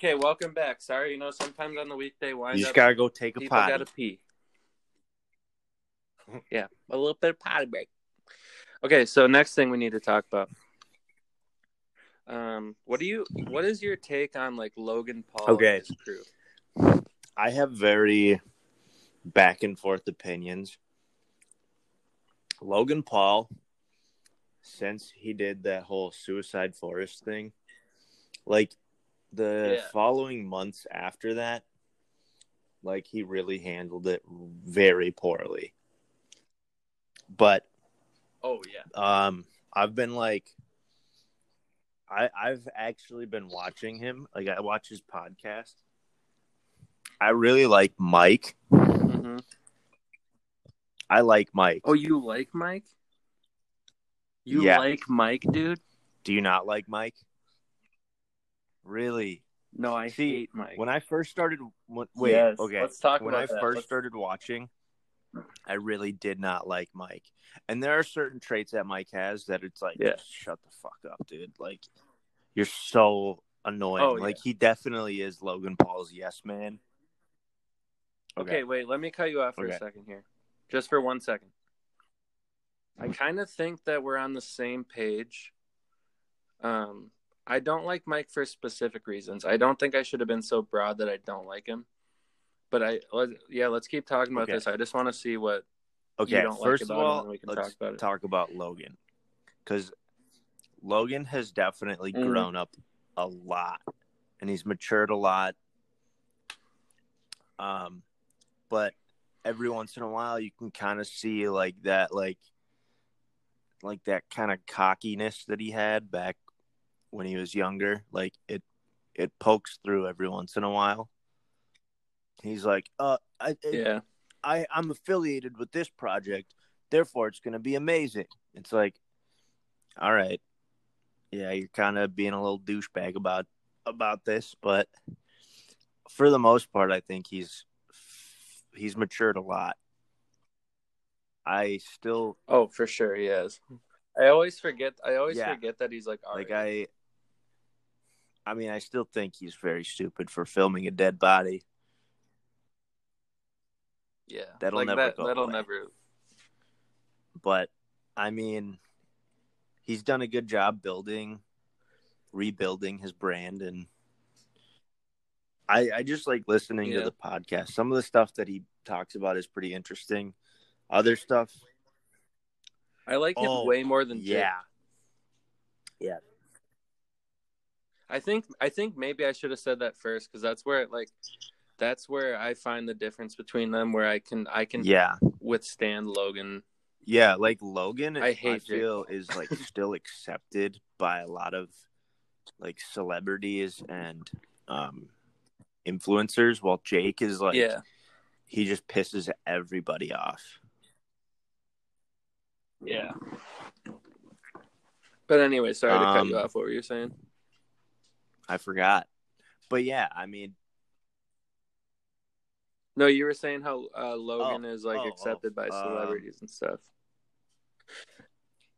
Okay, welcome back. Sorry, you know sometimes on the weekday wind You just up gotta go take a potty. gotta pee. yeah, a little bit of potty break. Okay, so next thing we need to talk about. Um, what do you? What is your take on like Logan Paul Okay. and his crew? I have very back and forth opinions. Logan Paul, since he did that whole suicide forest thing, like the Yeah. following months after that, like he really handled it very poorly. But Oh yeah. um I've been like I I've actually been watching him. Like I watch his podcast. I really like Mike. hmm I like Mike. Oh, you like Mike? You Yeah. like Mike, dude? Do you not like Mike? Really? No, I See, hate Mike. When I first started when, wait, Yes, okay. let's talk when I that. first Let's- started watching, I really did not like Mike. And there are certain traits that Mike has that it's like Yeah. shut the fuck up, dude. Like you're so annoying. Oh, like yeah. he definitely is Logan Paul's yes man. Okay, wait, let me cut you off for Okay. a second here. Just for one second. I kind of think that we're on the same page. Um, I don't like Mike for specific reasons. I don't think I should have been so broad that I don't like him. But I, let, yeah, let's keep talking about Okay. this. I just want to see what. Okay, don't like first of all, we can let's talk about talk about Logan because Logan has definitely Mhm. grown up a lot, and he's matured a lot. Um, but every once in a while, you can kind of see like that, like, like that kind of cockiness that he had back when he was younger. Like it, it pokes through every once in a while. He's like, uh, I, Yeah, I I'm affiliated with this project, therefore it's going to be amazing. It's like, all right, yeah, you're kind of being a little douchebag about about this, but for the most part, I think he's he's matured a lot. I still Oh, for sure, he is. I always forget. I always Yeah. forget that he's like, like I. I mean, I still think he's very stupid for filming a dead body. yeah, That'll like never that, go That'll away. never. but I mean, he's done a good job building, rebuilding his brand, and I I just like listening Yeah. to the podcast. Some of the stuff that he talks about is pretty interesting. Other stuff, I like him Oh, way more than Jake. yeah, yeah, I think I think maybe I should have said that first because that's where it, like that's where I find the difference between them where I can I can yeah, withstand Logan. yeah. Like Logan, I hate Jake feel is like still accepted by a lot of like celebrities and um influencers, while Jake is like yeah. he just pisses everybody off. Yeah. But anyway, sorry to cut you Um, off. What were you saying? I forgot. But yeah, I mean, No, you were saying how uh, Logan is like oh, oh, accepted by um, celebrities and stuff.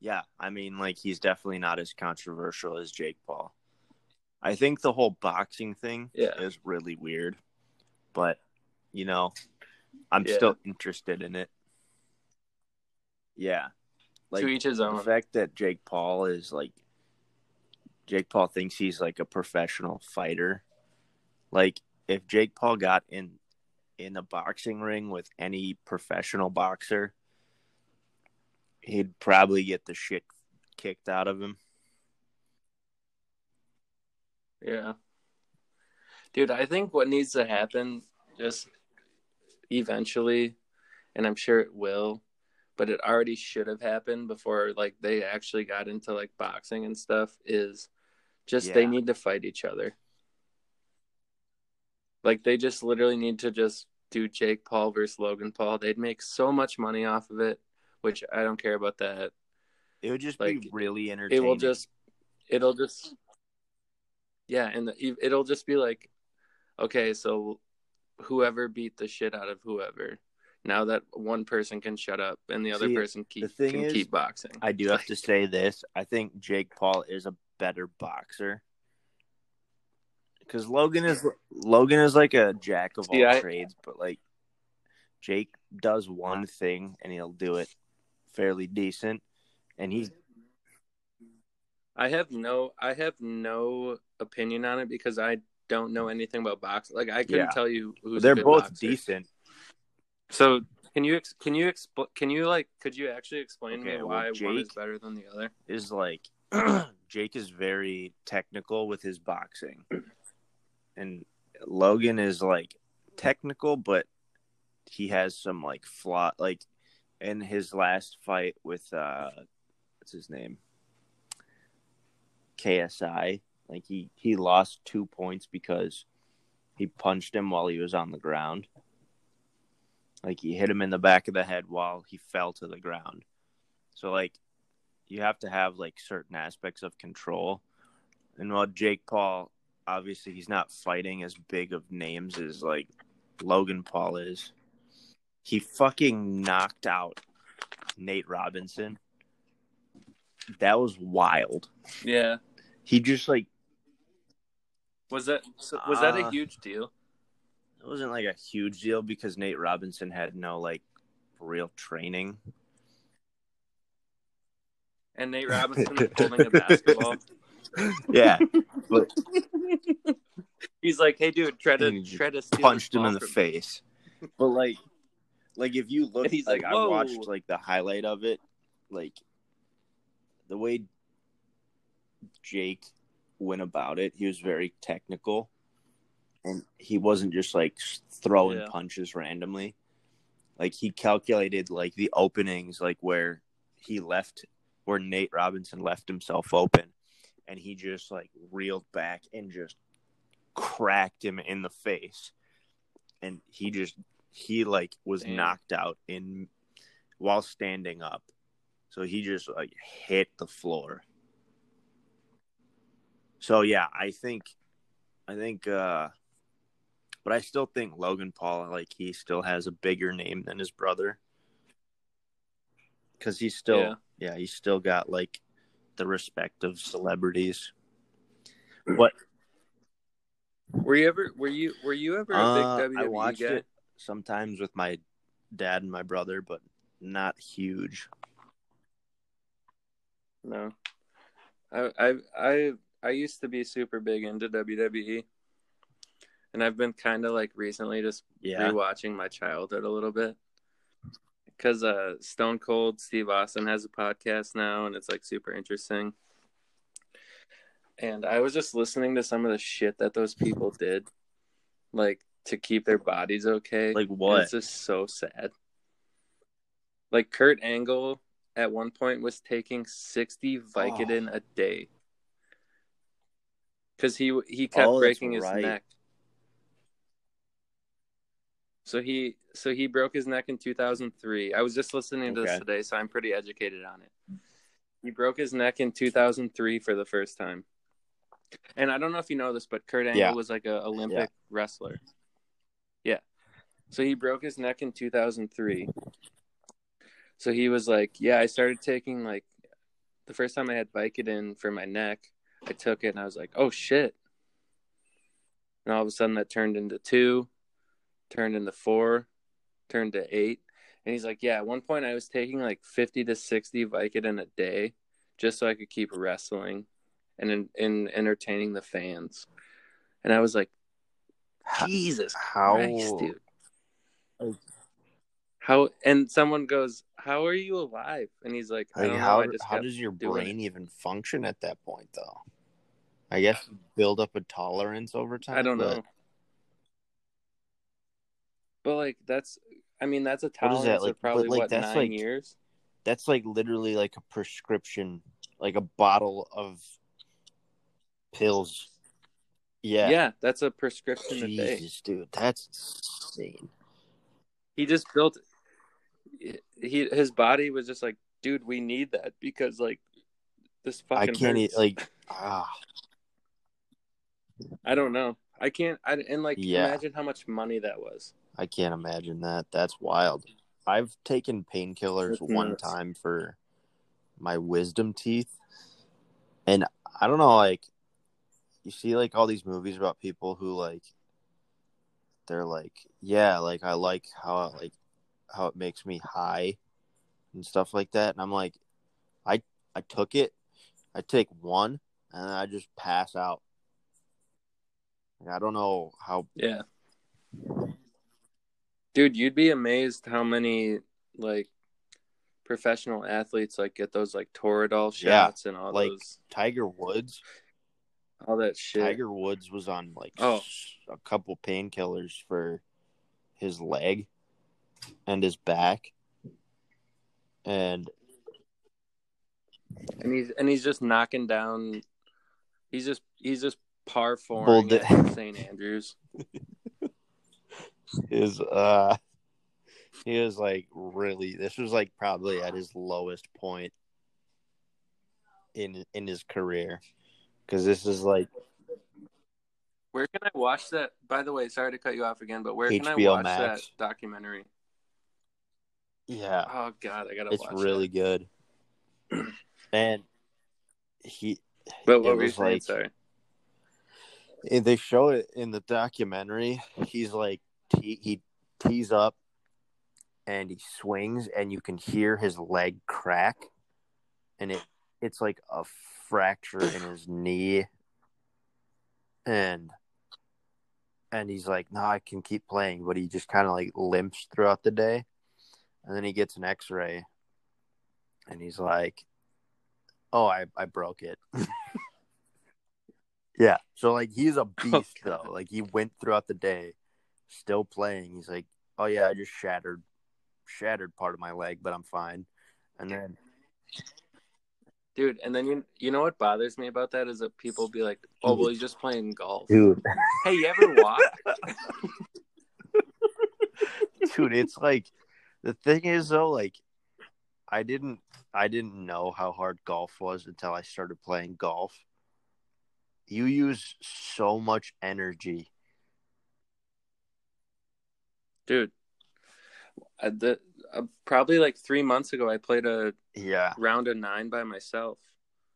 yeah, I mean, like he's definitely not as controversial as Jake Paul. I think the whole boxing thing Yeah. is really weird, but you know, I'm Yeah. still interested in it. Yeah, like to each his the fact that Jake Paul is like Jake Paul thinks he's like a professional fighter. Like if Jake Paul got in in a boxing ring with any professional boxer, he'd probably get the shit kicked out of him. Yeah. Dude, I think what needs to happen just eventually, and I'm sure it will, but it already should have happened before like they actually got into like boxing and stuff is just they need to fight each other. Like they just literally need to just do Jake Paul versus Logan Paul. They'd make so much money off of it, which I don't care about that. It would just Like, be really entertaining. it will just it'll just yeah and the, it'll just be like okay so whoever beat the shit out of whoever now that one person can shut up and the other See, person keep, the thing can is, keep boxing I do have to say this. I think Jake Paul is a better boxer Because Logan is Logan is like a jack of all I- trades, but like Jake does one thing and he'll do it fairly decent, and he's I have no I have no opinion on it because I don't know anything about boxing. Like I couldn't Yeah. tell you who's they're both boxer. decent. So can you can you expl- can you like could you actually explain Okay, me well, why one is better than the other? Is like Jake is very technical with his boxing, and Logan is like technical, but he has some like flaw. Like in his last fight with uh, what's his name? KSI. Like he he lost two points because he punched him while he was on the ground. Like he hit him in the back of the head while he fell to the ground. So like you have to have like certain aspects of control. And while Jake Paul obviously he's not fighting as big of names as like Logan Paul is. He fucking knocked out Nate Robinson. That was wild. Yeah. He just like Was that so, was that a Uh, huge deal? it wasn't like a huge deal because Nate Robinson had no like real training. And Nate Robinson is holding a basketball. Yeah, He's like, "Hey, dude, try to And he just try to steal punched him in the from me." face. But like, like if you look, And he's like, like, I watched like the highlight of it, like the way Jake went about it, he was very technical, and he wasn't just like throwing Yeah. punches randomly. Like he calculated like the openings, like where he left, where Nate Robinson left himself open, and he just like reeled back and just cracked him in the face and he just he like was Damn. knocked out in while standing up so he just like hit the floor so yeah i think i think uh but i still think logan paul like he still has a bigger name than his brother because he's still Yeah. Yeah he's still got like the respect of celebrities what Were you ever were you were you ever a Uh, big WWE I watched guy? it sometimes with my dad and my brother, but not huge. No. I I I I used to be super big into WWE. And I've been kind of like recently just Yeah, rewatching my childhood a little bit. Cuz uh Stone Cold Steve Austin has a podcast now and it's like super interesting. And I was just listening to some of the shit that those people did like to keep their bodies okay. like And what? It's just so sad. Like Kurt Angle at one point was taking 60 Vicodin Oh. a day. Cuz he he kept Oh, breaking his right. neck. So he so he broke his neck in 2003. I was just listening to this today so I'm pretty educated on it. He broke his neck in 2003 for the first time. And I don't know if you know this but Kurt Angle Yeah. was like a Olympic wrestler. Yeah. So he broke his neck in 2003. So he was like, "Yeah, I started taking like the first time I had Vicodin for my neck, I took it and I was like, "Oh shit." And all of a sudden that turned into 2, turned into 4, turned to 8. And he's like, "Yeah, at one point I was taking like 50 to 60 Vicodin a day just so I could keep wrestling and in, in entertaining the fans." And I was like, Jesus how- Christ, dude. How and someone goes, "How are you alive?" And he's like, "I don't know. how I how does your brain even function at that point though? I guess build up a tolerance over time. I don't know." But like that's, I mean, that's a tolerance that, like- probably like, what nine like- years. That's like literally like a prescription, like a bottle of pills. Yeah, Yeah. that's a prescription a day. Jesus, dude, that's insane. He just built. He his body was just like, dude, we need that because like this fucking. I can't eat like ah. I don't know. I can't. I and like Yeah. imagine how much money that was. I can't imagine that. That's wild. I've taken painkillers one time for my wisdom teeth. And I don't know, like you see like all these movies about people who like they're like, yeah, like I like how like how it makes me high and stuff like that. And I'm like, I I took it. I take one and I just pass out. Like, I don't know how. Yeah. Dude, you'd be amazed how many like professional athletes like get those like Toradol Yeah, shots and all like those Tiger Woods. all that shit. Tiger Woods was on like Oh. a couple painkillers for his leg and his back. And and he's and he's just knocking down. He's just he's just par Well, four the- at St. Andrews. his uh he was like really this was like probably at his lowest point in in his career because this is like Where can I watch that? By the way, sorry to cut you off again, but where can I watch Max. that documentary? yeah Oh God, I gotta it's watch. really that. good and he But what were you saying? like- sorry. they show it in the documentary he's like he, he tees up and he swings and you can hear his leg crack and it it's like a fracture in his knee. And and he's like no i can keep playing but he just kind of like limps throughout the day. And then he gets an x-ray and he's like oh i i broke it. Yeah so like he's a oh, beast God. though. Like he went throughout the day still playing. He's like oh yeah i just shattered shattered part of my leg but i'm fine. And then Dude, and then you you know what bothers me about that is that people be like, "Oh, well, he's just playing golf." dude. Hey, you ever walk? dude it's like the thing is though like i didn't i didn't know how hard golf was until i started playing golf. You use so much energy Dude, I, the, uh, probably like three months ago, I played a yeah round of nine by myself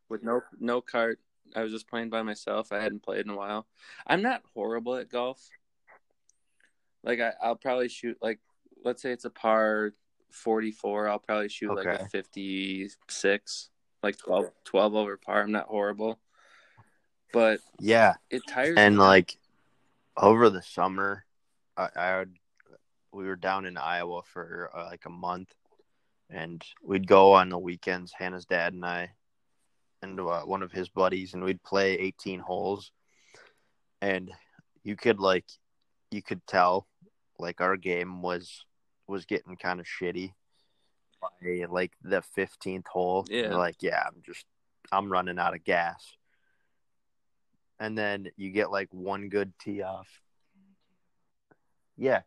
with no no cart. I was just playing by myself. I hadn't played in a while. I'm not horrible at golf. Like I, I'll probably shoot like let's say it's a par 44. I'll probably shoot like Okay. a 56, like 12, 12 over par. I'm not horrible, but yeah it tires and me like over the summer i, I would we were down in iowa for uh, like a month and we'd go on the weekends hannah's dad and i and uh, one of his buddies and we'd play 18 holes. And you could like you could tell like our game was was getting kind of shitty by like the 15th hole. Yeah. Like yeah i'm just i'm running out of gas. And then you get like one good tee off. Yeah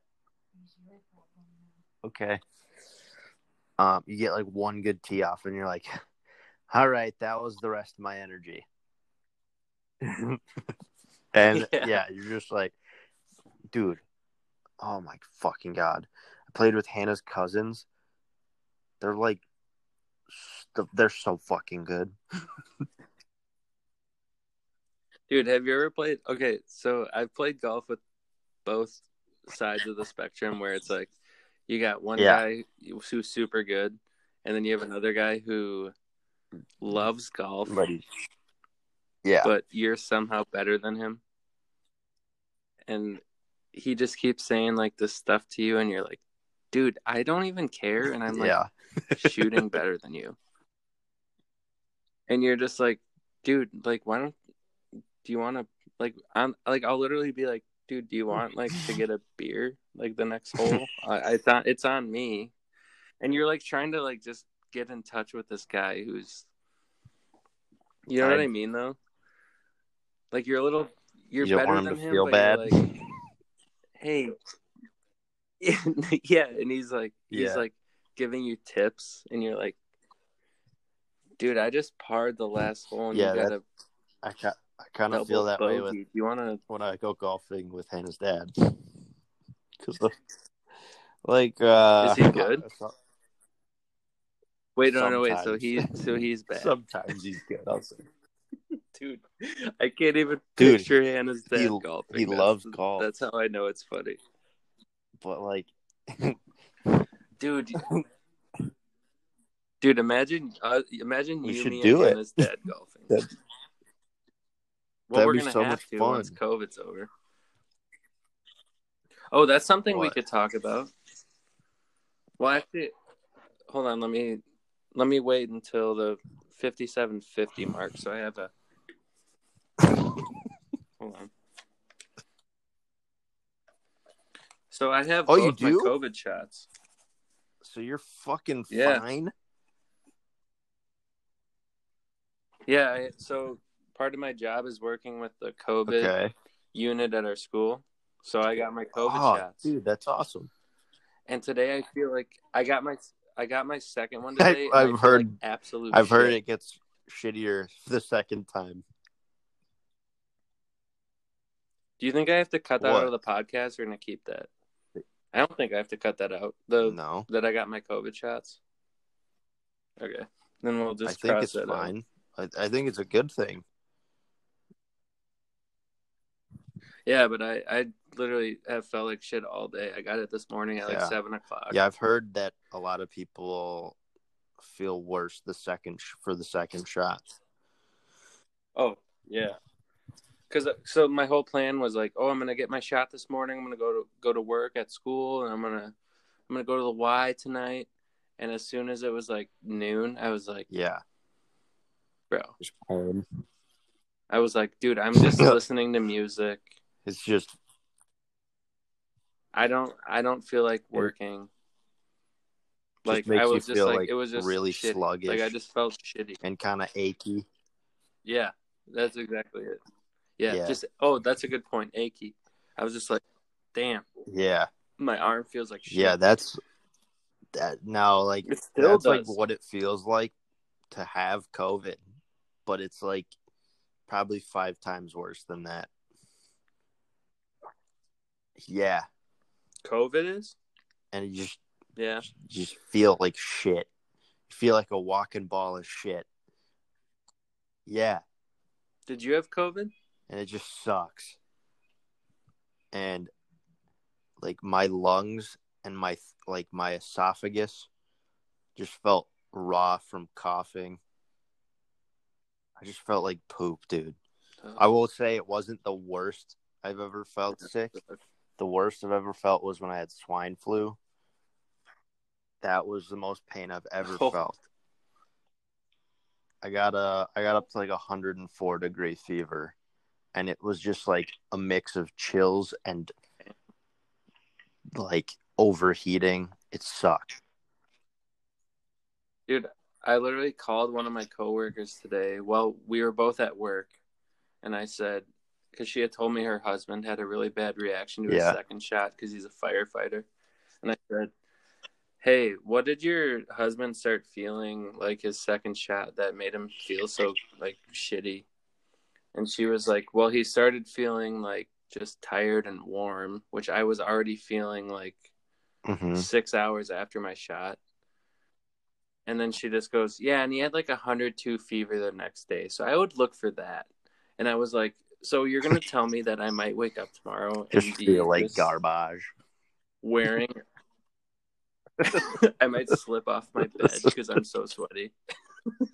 okay um you get like one good tee off and you're like all right that was the rest of my energy and Yeah. yeah. you're just like dude oh my fucking god i played with hannah's cousins they're like st- they're so fucking good Dude, have you ever played? Okay, so I've played golf with both sides of the spectrum where it's like you got one Yeah. guy who's super good, and then you have another guy who loves golf, but yeah but you're somehow better than him. And he just keeps saying like this stuff to you, and you're like, dude, I don't even care. And I'm like, yeah shooting better than you. And you're just like, dude, like, why don't do you want to like? I'm like, I'll literally be like, dude, do you want like to get a beer like the next hole? I, I thought it's on me, and you're like trying to like just get in touch with this guy who's, you know what I- I mean though. Like you're a little, you're You better than him, feel but bad? you're like, hey, yeah, and he's like, he's Yeah. like giving you tips, and you're like, dude, I just parred the last hole, and Yeah, you got a i, ca- I kind of feel that way with Do you want to? when I go golfing with Hannah's dad. Because, like, uh, Is he good? Wait, no, no, wait. So Sometimes. he, so he's bad. Sometimes he's good. I'll say. Dude, I can't even Dude, picture Hannah's dad he- golfing. he That's- loves golf. That's how I know it's funny. But like, Dude, dude, imagine, uh, imagine We you, should me, do and it. Hannah's dad golfing. Well, that'd we're gonna so have to fun. once COVID's over. Oh, that's something we could talk about. Well, actually, hold on. Let me let me wait until the fifty-seven fifty mark, so I have a. hold on. So I have Oh, you do? COVID shots. so you're fucking Yeah. fine. Yeah, I, so part of my job is working with the COVID Okay. unit at our school. So I got my COVID oh, shots. dude, that's awesome. And today I feel like I got my I got my second one today. I I've heard- like absolute. I've heard it gets shittier the second time. Do you think I have to cut that What? out of the podcast or gonna keep that? I don't think I have to cut that out. The No, that I got my COVID shots. Okay, then we'll just. I think it's that out. fine. I, I think it's a good thing. Yeah, but I I literally have felt like shit all day. I got it this morning at like seven o'clock. Yeah, I've heard that a lot of people feel worse the second sh- for the second shot. Oh yeah. Cause uh, so my whole plan was like, oh, I'm gonna get my shot this morning. I'm gonna go to go to work at school, and I'm gonna I'm gonna go to the Y tonight. And as soon as it was like noon, I was like, Yeah, bro, I was like, dude, I'm just listening to music. It's just I don't I don't feel like working. Like I was just like, like, it was just really shitty. sluggish. Like I just felt shitty. and kind of achy. Yeah, that's exactly it. Yeah, Yeah. just oh, that's a good point. Achy. I was just like, damn, Yeah, my arm feels like shit. yeah, that's that. Now, like It still that's does. like what it feels like to have COVID, but it's like probably five times worse than that. Yeah, COVID is. and you just Yeah. you just feel like shit. You feel like a walking ball of shit. Yeah, Did you have COVID? and it just sucks. And like my lungs and my like my esophagus just felt raw from coughing. I just felt like poop, dude. Oh. I will say it wasn't the worst I've ever felt sick. The worst I've ever felt was when I had swine flu. That was the most pain I've ever Oh. felt. I got a I got up to like 104 degree fever and it was just like a mix of chills and like overheating. It sucked. Dude, I literally called one of my coworkers today. Well, we were both at work, and I said, because she had told me her husband had a really bad reaction to his Yeah. second shot because he's a firefighter, and I said, "Hey, what did your husband start feeling like his second shot that made him feel so like shitty?" And she was like, "Well, he started feeling like just tired and warm, which I was already feeling like." hmm six hours after my shot. And then she just goes, Yeah, and he had like a 102 fever the next day. So I would look for that. And I was like, So you're going to tell me that I might wake up tomorrow and Just feel like garbage. wearing. I might slip off my bed because I'm so sweaty.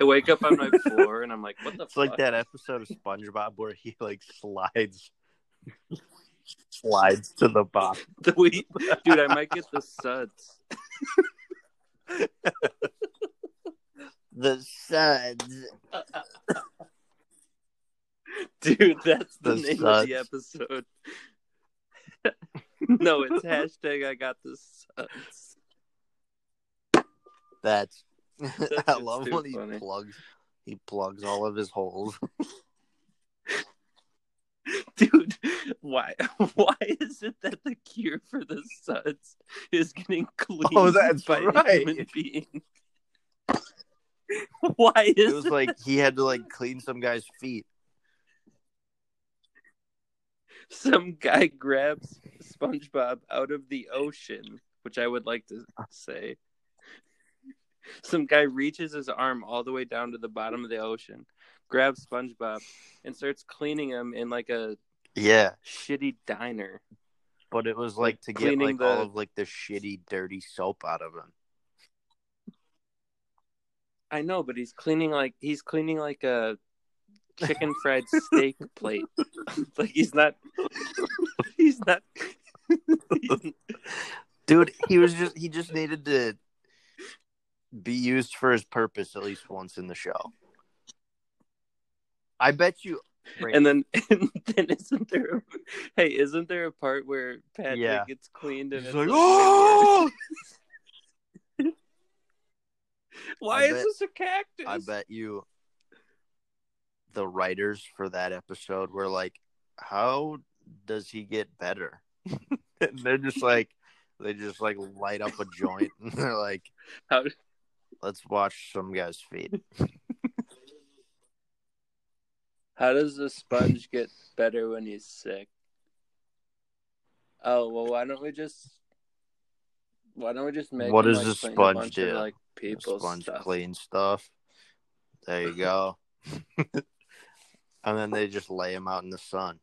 I wake up on my floor and I'm like, What the It's fuck? like that episode of SpongeBob where he like slides slides to the bottom. The weed- Dude, I might get the suds. The suds. Dude, that's the, name of the episode. no, it's hashtag I got the suds. That's That I love when he funny. plugs he plugs all of his holes. Dude, why why is it that the cure for the suds is getting oh, cleaned Oh, that's by a right. human being? why is It was like he had to like clean some guy's feet. Some guy grabs SpongeBob out of the ocean, which I would like to say. Some guy reaches his arm all the way down to the bottom of the ocean, grabs SpongeBob and starts cleaning him in like a Yeah, shitty diner. but it was like to get like the- all of like the shitty, dirty soap out of him. I know, but he's cleaning like he's cleaning like a chicken fried steak plate. like he's not. He's not. he's- Dude, he was just he just needed to be used for his purpose at least once in the show. I bet you and then, and then isn't there? A, hey, isn't there a part where Patrick Yeah. gets cleaned and He's it's like, like, oh! why I is bet- this a cactus? I bet you the writers for that episode were like, How does he get better? and they're just like they just like light up a joint and they're like, How, Let's watch some guy's feet. how does the sponge get better when he's sick? Oh well, why don't we just? Why don't we just make? What does like, the sponge do? Of, like The people's sponge stuff. clean stuff. There you go. And then they just lay him out in the sun.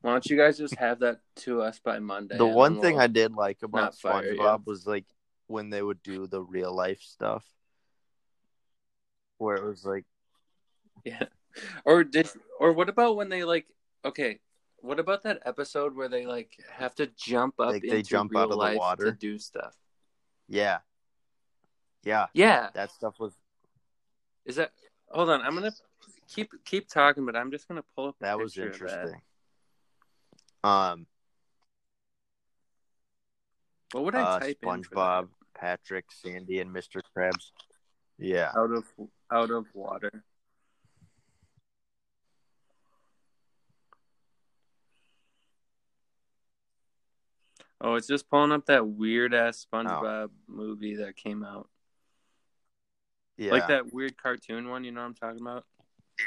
Why don't you guys just have that to us by Monday? The one thing we'll- I did like about SpongeBob was like when they would do the real life stuff, where it was like, Yeah. Or did or what about when they like okay, what about that episode where they like have to jump up Like, they jump out of the water? to do stuff? yeah, yeah, Yeah. that stuff was Is that hold on, I'm gonna keep keep talking, but I'm just gonna pull up that was of that. interesting. Um, What would I uh, type in SpongeBob, Patrick, Sandy, and Mr. Krabs. Yeah, out of out of water? Oh, it's just pulling up that weird ass SpongeBob movie that came out. Yeah. Like that weird cartoon one, you know what I'm talking about? Yeah.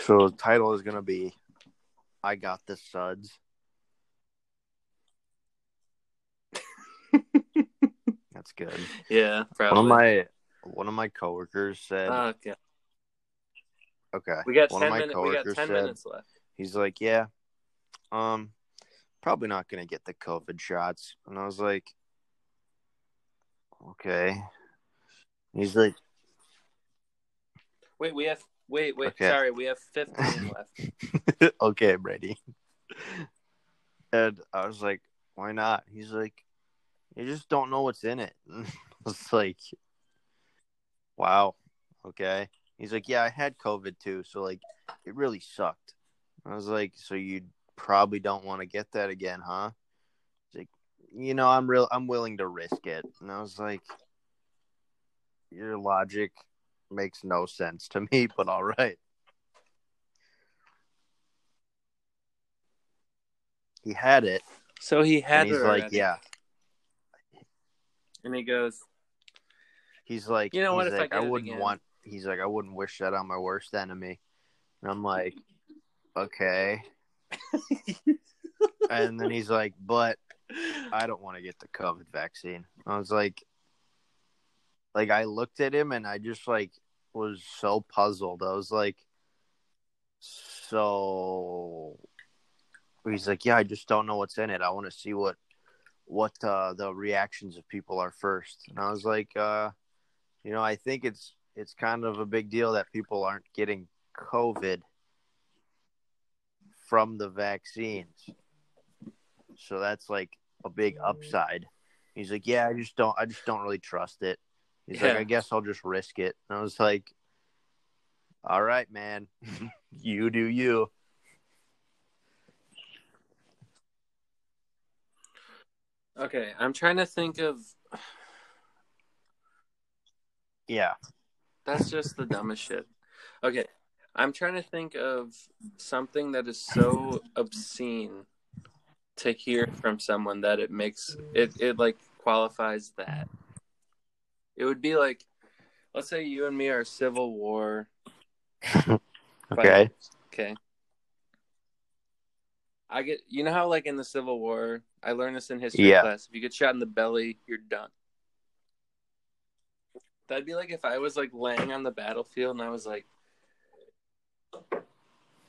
So the title is gonna be, "I Got the Suds." That's good. Yeah, probably. One of my one of my coworkers said, okay. "Okay, We got one ten of my minutes. We got ten said- minutes left. He's like, yeah, um, probably not gonna get the COVID shots. And I was like, okay. He's like, Wait, we have. Wait, wait. Okay. Sorry, we have fifteen left. okay, Brady. And I was like, why not? He's like, you just don't know what's in it. I was like, wow, okay. He's like, yeah, I had COVID too, so like, it really sucked. I was like, so you probably don't want to get that again, huh? He's like, you know, I'm real, I'm willing to risk it. And I was like, your logic makes no sense to me, but all right. He had it, So he had he's it like, already. yeah. and he goes, He's like, You know what, He's if I like, get I, wouldn't want. He's like, I wouldn't wish that on my worst enemy. And I'm like, okay. And then he's like, but I don't want to get the COVID vaccine. I was like, like I looked at him and I just like was so puzzled. I was like, so he's like, yeah, I just don't know what's in it. I want to see what what uh, the reactions of people are first. And I was like, uh, you know, I think it's it's kind of a big deal that people aren't getting COVID from the vaccines. So that's like a big mm. upside. He's like, yeah, I just don't, I just don't really trust it. He's like, I guess I'll just risk it. And I was like, all right, man, you do you. okay, I'm trying to think of. Yeah, That's just the dumbest shit. Okay, I'm trying to think of something that is so obscene to hear from someone that it makes it it like qualifies that. It would be like, let's say you and me are Civil War. okay. fighters, Okay. I get you know how like in the Civil War, I learned this in history Yeah. class. If you get shot in the belly, you're done. That'd be like if I was like laying on the battlefield and I was like,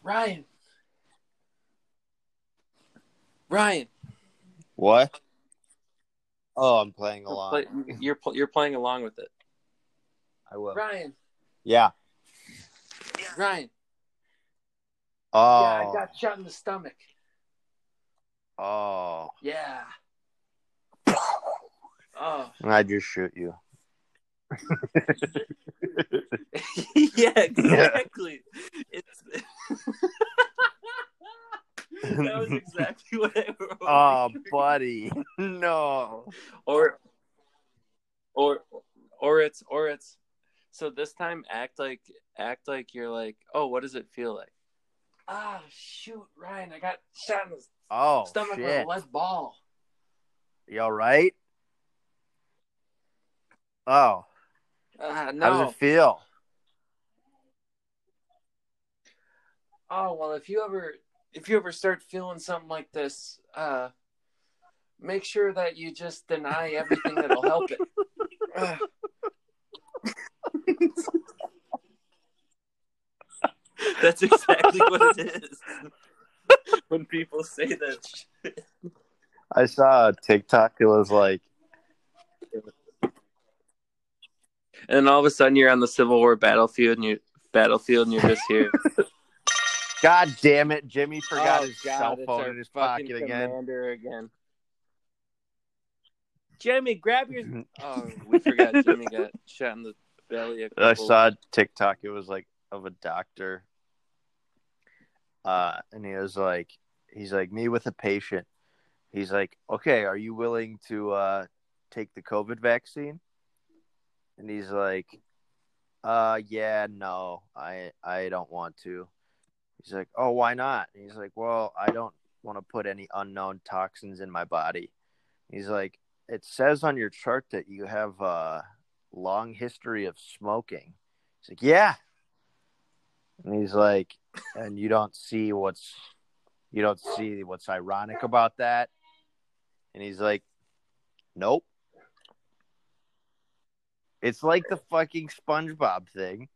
Ryan, Ryan, What? Oh, I'm playing along. play, you're pl- you're playing along with it. I will. Ryan, Yeah. Ryan, Oh. yeah, I oh. got shot in the stomach. oh. Yeah. Oh. I just shoot you. yeah, exactly. It's that was exactly what I wrote. Oh, buddy. No. or or or it's or it's so this time act like act like you're like oh what does it feel like ah shoot Ryan I got shot in the Oh, stomach with shit. a lead ball You all right? Oh. ah How does it feel? Oh well if you ever if you ever start feeling something like this uh make sure that you just deny everything that'll help it. That's exactly what it is. when people say that shit. I saw a TikTok. It was like, And all of a sudden you're on the Civil War battlefield and you battlefield and you're just here. God damn it, Jimmy forgot Oh, his God, cell phone in his pocket again. Again. Jimmy, grab your. Oh, we forgot. Jimmy got shot in the belly. A I couple- saw a TikTok. It was like of a doctor, uh, and he was like, he's like me with a patient. He's like, okay, are you willing to uh, take the COVID vaccine? And he's like, uh, yeah, no, I I don't want to. He's like, oh, why not? And he's like, well, I don't want to put any unknown toxins in my body. He's like, it says on your chart that you have a long history of smoking. He's like, yeah. And he's like, and you don't see what's you don't see what's ironic about that. And he's like, nope. It's like the fucking SpongeBob thing,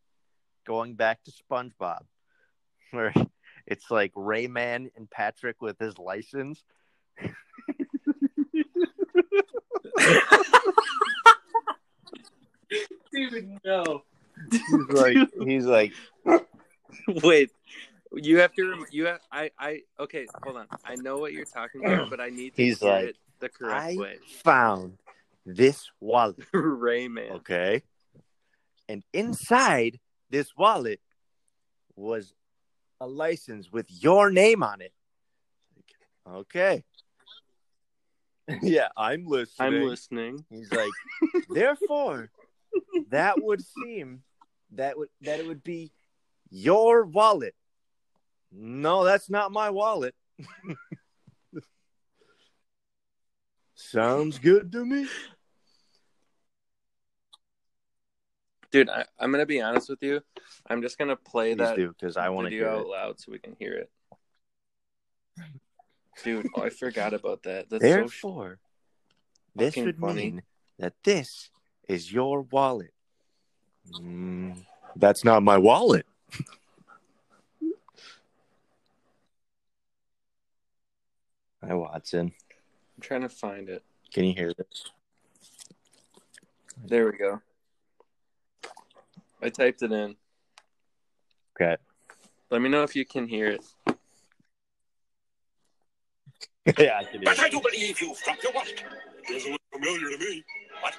going back to SpongeBob, where it's like Rayman and Patrick with his license. Dude, no. He's like, he's like, Wait. You have to. Rem- you have. I. I. Okay. Hold on. I know what you're talking about, but I need to He's hear like, it the correct I way. found this wallet. Rayman. Okay. And inside this wallet was a license with your name on it. Okay. yeah, I'm listening. I'm listening. He's like, therefore, that would seem that would that it would be your wallet. No, that's not my wallet. Sounds good to me. Dude, I, I'm gonna be honest with you. I'm just gonna play Please that because I want to video hear out it. loud so we can hear it. Dude, oh, I forgot about that. That's so Therefore, this would funny. mean that this is your wallet. Mm, that's not my wallet. Hi, Watson. I'm trying to find it. Can you hear this? There we go. I typed it in. Okay. Let me know if you can hear it. yeah, I can hear But I it. do believe you dropped your wallet. Doesn't look familiar to me. What?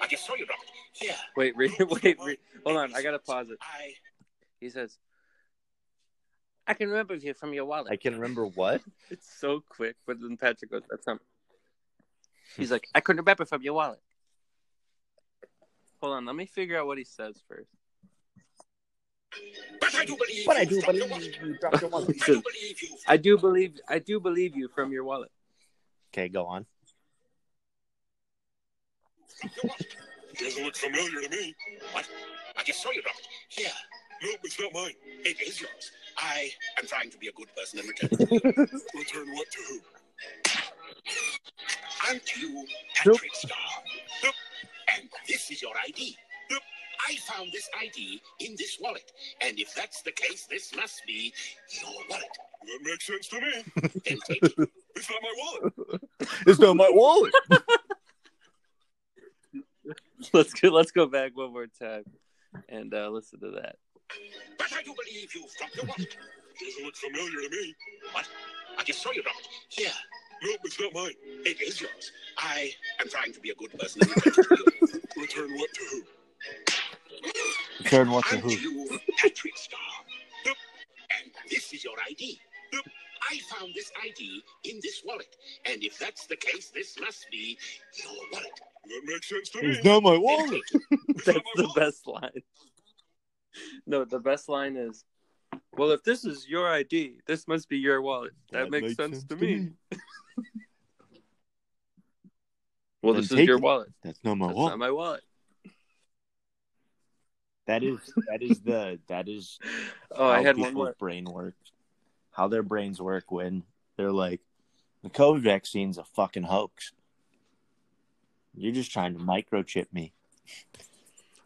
I just saw you drop it. Yeah. Wait, re- wait, re- hold on. I gotta pause it. I. He says, "I can remember you from your wallet." I can remember what? It's so quick, but then Patrick goes, "That's not." Hmm. He's like, "I couldn't remember from your wallet." Hold on, let me figure out what he says first. But I do believe. But I you do dropped your believe wallet. you dropped your wallet. I do believe you. "I do believe, I do believe you from your wallet." Okay, go on. dropped. Doesn't look familiar to me. What? I just saw you drop it. Yeah. No, it's not mine. It is yours. I am trying to be a good person and return. return what to who? Aren't you Patrick Star? Nope. And this is your ID. Nope. I found this ID in this wallet. And if that's the case, this must be your wallet. That makes sense to me. then take it. It's not my wallet. It's not my wallet. let's go. Let's go back one more time and uh, listen to that. But I do believe you've dropped your wallet. Doesn't look familiar to me. What? I just saw you drop it. Here. Nope, it's not mine. It is yours. I am trying to be a good person. and return it to you. Return what to who? Return what to who? Patrick Star? And this is your ID. I found this ID in this wallet. And if that's the case, this must be your wallet. That makes sense to It's not my wallet. take it. It's That's my the wallet. best line. No, the best line is, "Well, if this is your ID, this must be your wallet. That, makes, sense, to me." Well, Then this is your it. wallet. That's not my That's wallet. not my wallet. That is that is the that is Oh, I had one people's more. brain work. How their brains work when they're like, the COVID vaccine's a fucking hoax. You're just trying to microchip me.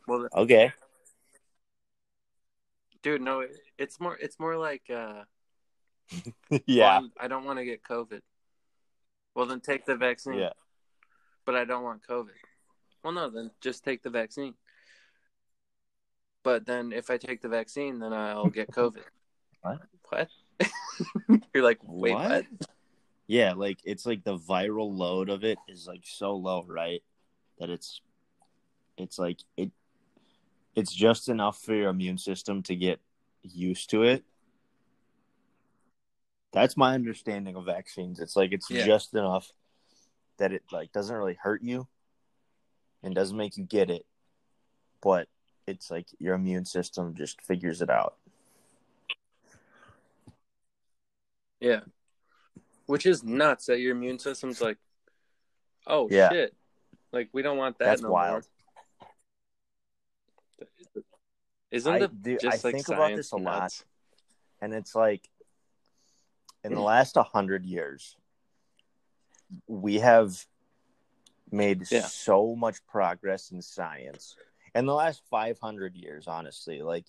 Well, Okay. dude, no, it's more. It's more like, uh, yeah. well, I don't want to get COVID. Well, then take the vaccine. Yeah. But I don't want COVID. Well, no, then just take the vaccine. But then if I take the vaccine, then I'll get COVID. What? What? You're like, wait, what? What? Yeah, like it's like the viral load of it is like so low, right? That it's it's like it it's just enough for your immune system to get used to it. That's my understanding of vaccines. It's like it's Yeah. just enough that it like doesn't really hurt you and doesn't make you get it, but it's like your immune system just figures it out. Yeah. Which is nuts that your immune system's like, oh Yeah. shit. Like we don't want that That's no wild. more. Isn't I- it dude, just I like think about this a lot. and it's like in the last 100 years we have made Yeah. so much progress in science in the last 500 years honestly like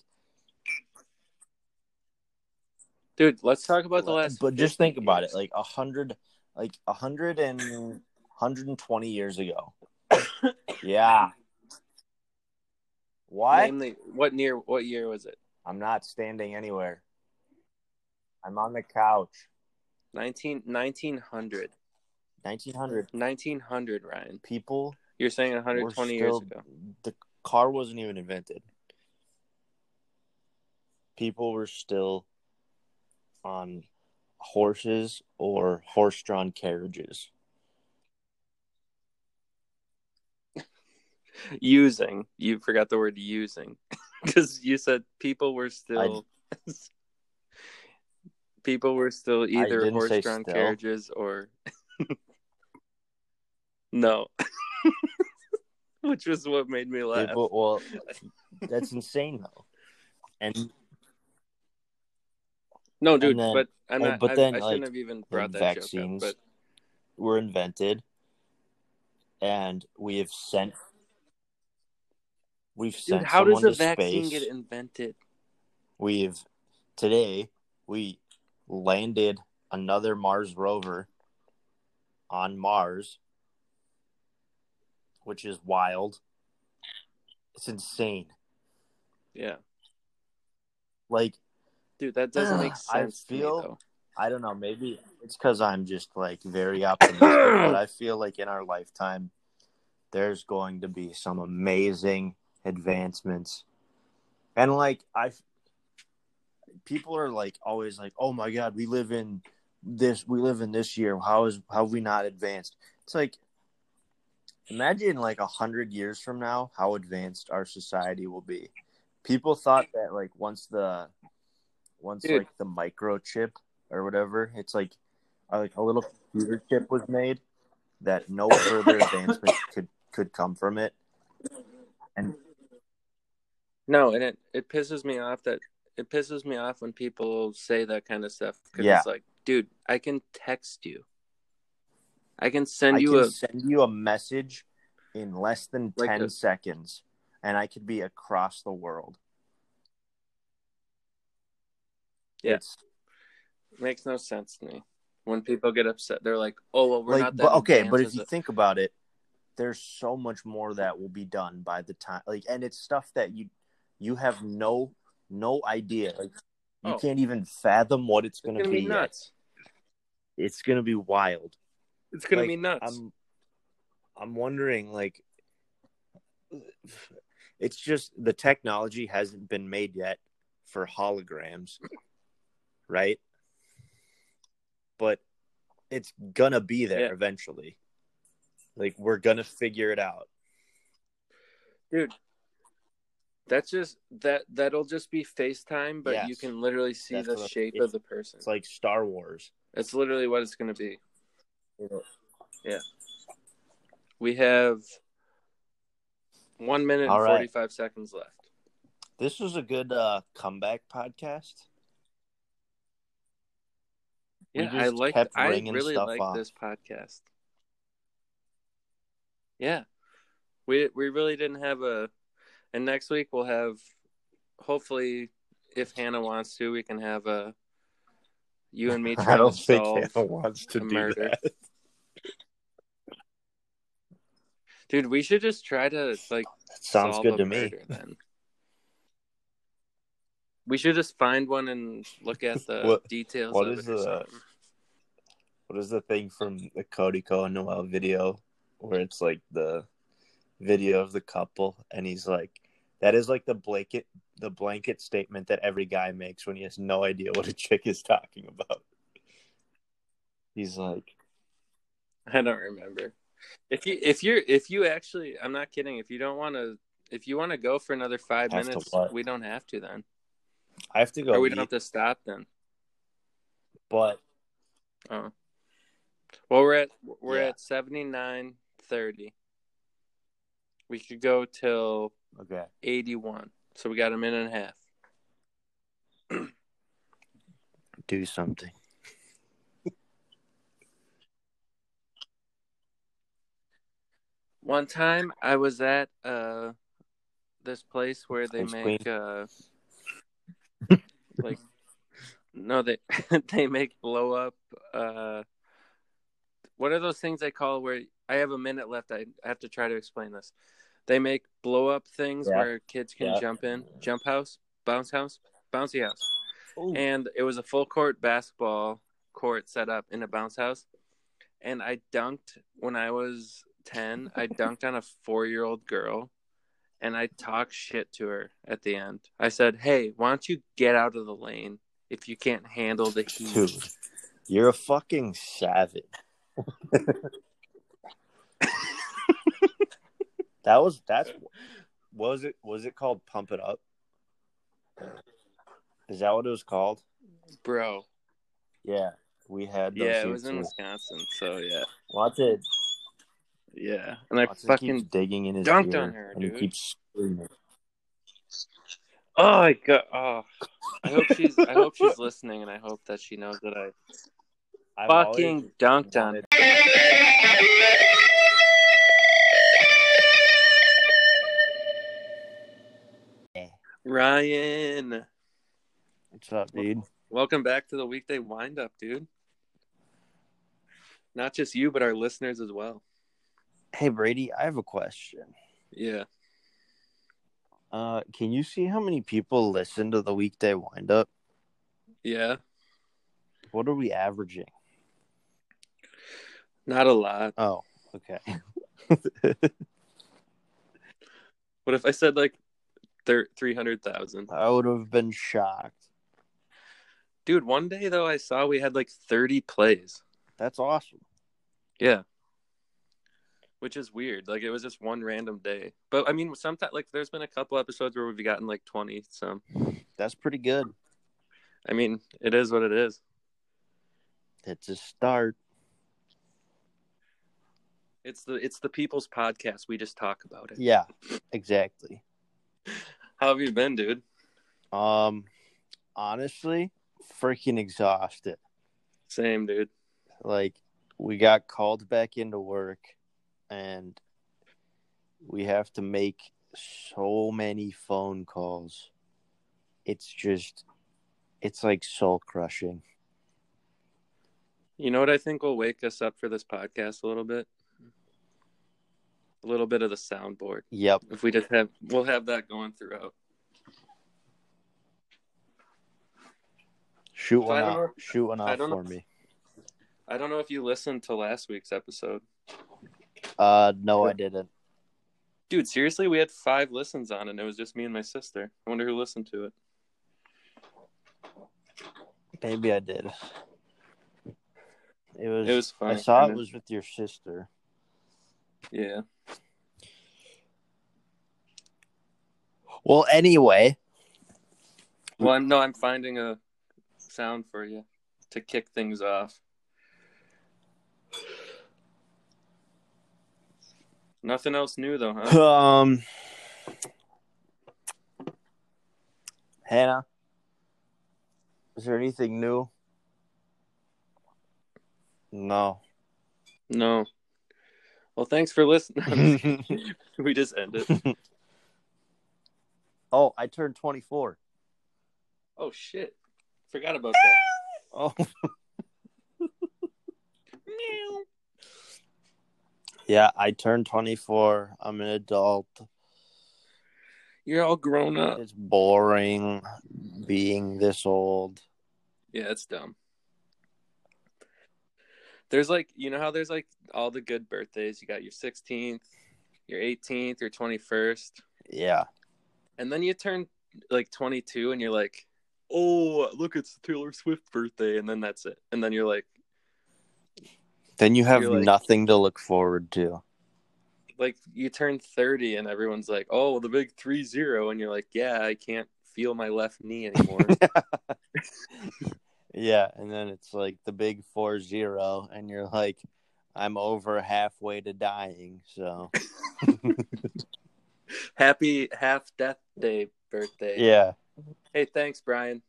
Dude, let's talk about the last but just 50 think about it like a 100 like a 100 and 120 years ago yeah why Namely, what near what year was it? i'm not standing anywhere i'm on the couch 19, 1900. 1900 1900, Ryan. people You're saying were 120 years ago. The car wasn't even invented. People were still on horses or horse-drawn carriages. Using. You forgot the word using. Because you said people were still people were still either horse drawn carriages or no. Which was what made me laugh. Well, that's insane though. And no, dude, then- but I'm not. but I, then, I shouldn't like, have even brought that joke vaccines up. were invented, and we have sent. We've sent dude, how does a vaccine space. get invented? We've today we landed another Mars rover on Mars, which is wild. It's insane. Yeah, Like dude, that doesn't make I sense to feel- me. I don't know, maybe it's because I'm just like very optimistic, but I feel like in our lifetime, there's going to be some amazing advancements. And like, I, people are like always like, oh my God, we live in this, we live in this year. How is, how have we not advanced? It's like, imagine like a hundred years from now, how advanced our society will be. People thought that like once the, once Dude. like the microchip or whatever. It's like uh, like a little computer chip was made that no further advancement could could come from it. And No, and it it pisses me off that it pisses me off when people say that kind of stuff because Yeah. it's like, dude, I can text you. I can send I you can a send you a message in less than Like 10 a- seconds and I could be across the world. Yeah. It's makes no sense to me. When people get upset, they're like, "Oh, well, we're like not that but okay, but if you a-" think about it, there's so much more that will be done by the time like and it's stuff that you you have no no idea. Like you Oh. can't even fathom what it's it's gonna, gonna be. be yet. nuts. It's gonna be wild. It's gonna Like, be nuts. I'm I'm wondering like it's just the technology hasn't been made yet for holograms, right? But it's gonna be there Yeah. eventually. Like we're gonna figure it out. dude that's just that that'll just be facetime but you can literally see That's the shape it's- of the person It's like Star Wars. that's literally what it's going to be yeah we have one minute All and right. 45 seconds left This was a good uh comeback podcast. Yeah i like i really like off. this podcast yeah we we really didn't have a and next week we'll have hopefully if hannah wants to we can have a you and me I don't to think Hannah wants to do murder. that. Dude, we should just try to like Sounds solve good to me. Then we should just find one and look at the What- details. what of is the- What is the thing from the Cody Ko and Noel video where it's like the video of the couple and he's like that is like the blanket the blanket statement that every guy makes when he has no idea what a chick is talking about. He's like I don't remember. If you if you're if you actually, I'm not kidding. If you don't want to, if you want to go for another five minutes, we don't have to then, I have to go or we eat, don't have to stop then. but Oh, well, we're at we're Yeah. at seventy nine thirty. We could go till okay. 81. So we got a minute and a half. Do something. One time I was at uh this place where they Ice make uh like no they they make blow up uh what are those things they call where I have a minute left I have to try to explain this. They make blow up things Yeah. where kids can Yeah. jump in, jump house, bounce house, bouncy house. Ooh. and it was a full court basketball court set up in a bounce house. And I dunked when I was 10. I dunked on a four year old girl and I talked shit to her at the end. I said, Hey, why don't you get out of the lane if you can't handle the heat? Dude, you're a fucking savage. that was that's was it was it called Pump It Up? Is that what it was called? Bro. Yeah, we had. Those Yeah, it was in too. Wisconsin. So, yeah. Watch it. Yeah. And I it fucking. digging in his dunked on her, and he keeps screaming. Oh, I got. Oh. I hope she's. I hope she's listening, and I hope that she knows that I I've fucking dunked on wanted- Ryan. What's up, dude? Welcome back to the weekday wind up, dude. Not just you, but our listeners as well. Hey, Brady, I have a question. Yeah. Uh, can you see how many people listen to the weekday wind up? Yeah. What are we averaging? Not a lot. Oh, okay. What if I said like thir- 300,000? I would have been shocked. Dude, one day though, I saw we had like 30 plays. That's awesome. Yeah. Which is weird. Like it was just one random day. But I mean, sometimes like there's been a couple episodes where we've gotten like 20. So That's pretty good. I mean, it is what it is. It's a start. It's the it's the people's podcast. We just talk about it. Yeah, exactly. How have you been, dude? Um, honestly, freaking exhausted. Same, dude. Like, we got called back into work, and we have to make so many phone calls. It's just, it's like soul crushing. You know what I think will wake us up for this podcast a little bit? A little bit of the soundboard. Yep. If we just have, we'll have that going throughout. Shoot one I don't off. know- Shoot one off for know- me. I don't know if you listened to last week's episode. Uh, no, I didn't. Dude, seriously, we had five listens on and it was just me and my sister. I wonder who listened to it. Maybe I did. It was. It was fun. I saw it was with your sister. Yeah. Well, anyway, Well, I'm no, I'm finding a sound for you to kick things off. Nothing else new though, huh? um, Hannah, is there anything new? No. No. Well, thanks for listening. we just ended. Oh, I turned twenty four. Oh shit! Forgot about that. Oh. yeah, I turned 24. I'm an adult. You're all grown up. It's boring being this old. Yeah, it's dumb. There's like, you know how there's like all the good birthdays. You got your 16th, your 18th, your 21st, Yeah. And then you turn like 22, and you're like, oh, look, it's Taylor Swift birthday, and then that's it. And then you're like, Then you have like- nothing to look forward to. like you turn 30, and everyone's like, oh, the big three zero, and you're like, yeah, I can't feel my left knee anymore. yeah, and then it's like the big 4-0 and you're like I'm over halfway to dying, so Happy half death day birthday. yeah. Hey, thanks, Brian.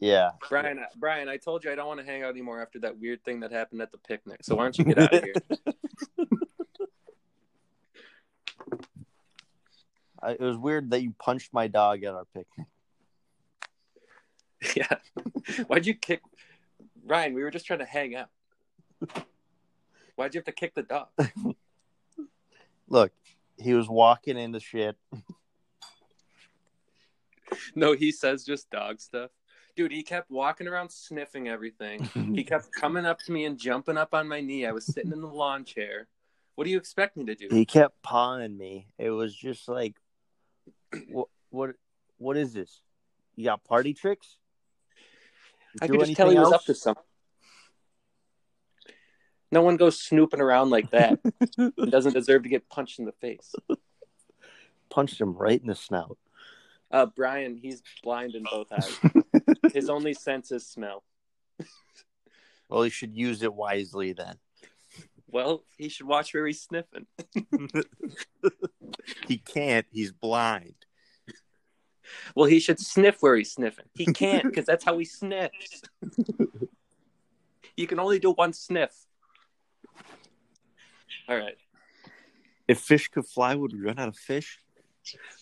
Yeah. Brian, Brian, I told you I don't want to hang out anymore after that weird thing that happened at the picnic. So why don't you get out of here? I, it was weird that you punched my dog at our picnic. yeah. Why'd you kick Ryan? We were just trying to hang out. Why'd you have to kick the dog? Look, he was walking into shit. No, he says just dog stuff. Dude, he kept walking around sniffing everything. He kept coming up to me and jumping up on my knee. I was sitting in the lawn chair. What do you expect me to do? He kept pawing me. It was just like, what, what, what is this? You got party tricks? You I could just tell he anything was up to something. No one goes snooping around like that. and doesn't deserve to get punched in the face. Punched him right in the snout. Uh, Brian, he's blind in both eyes. His only sense is smell. Well, he should use it wisely then. Well, he should watch where he's sniffing. He can't. He's blind. Well, he should sniff where he's sniffing. He can't because that's how he sniffs. you can only do one sniff. All right. If fish could fly, would we run out of fish?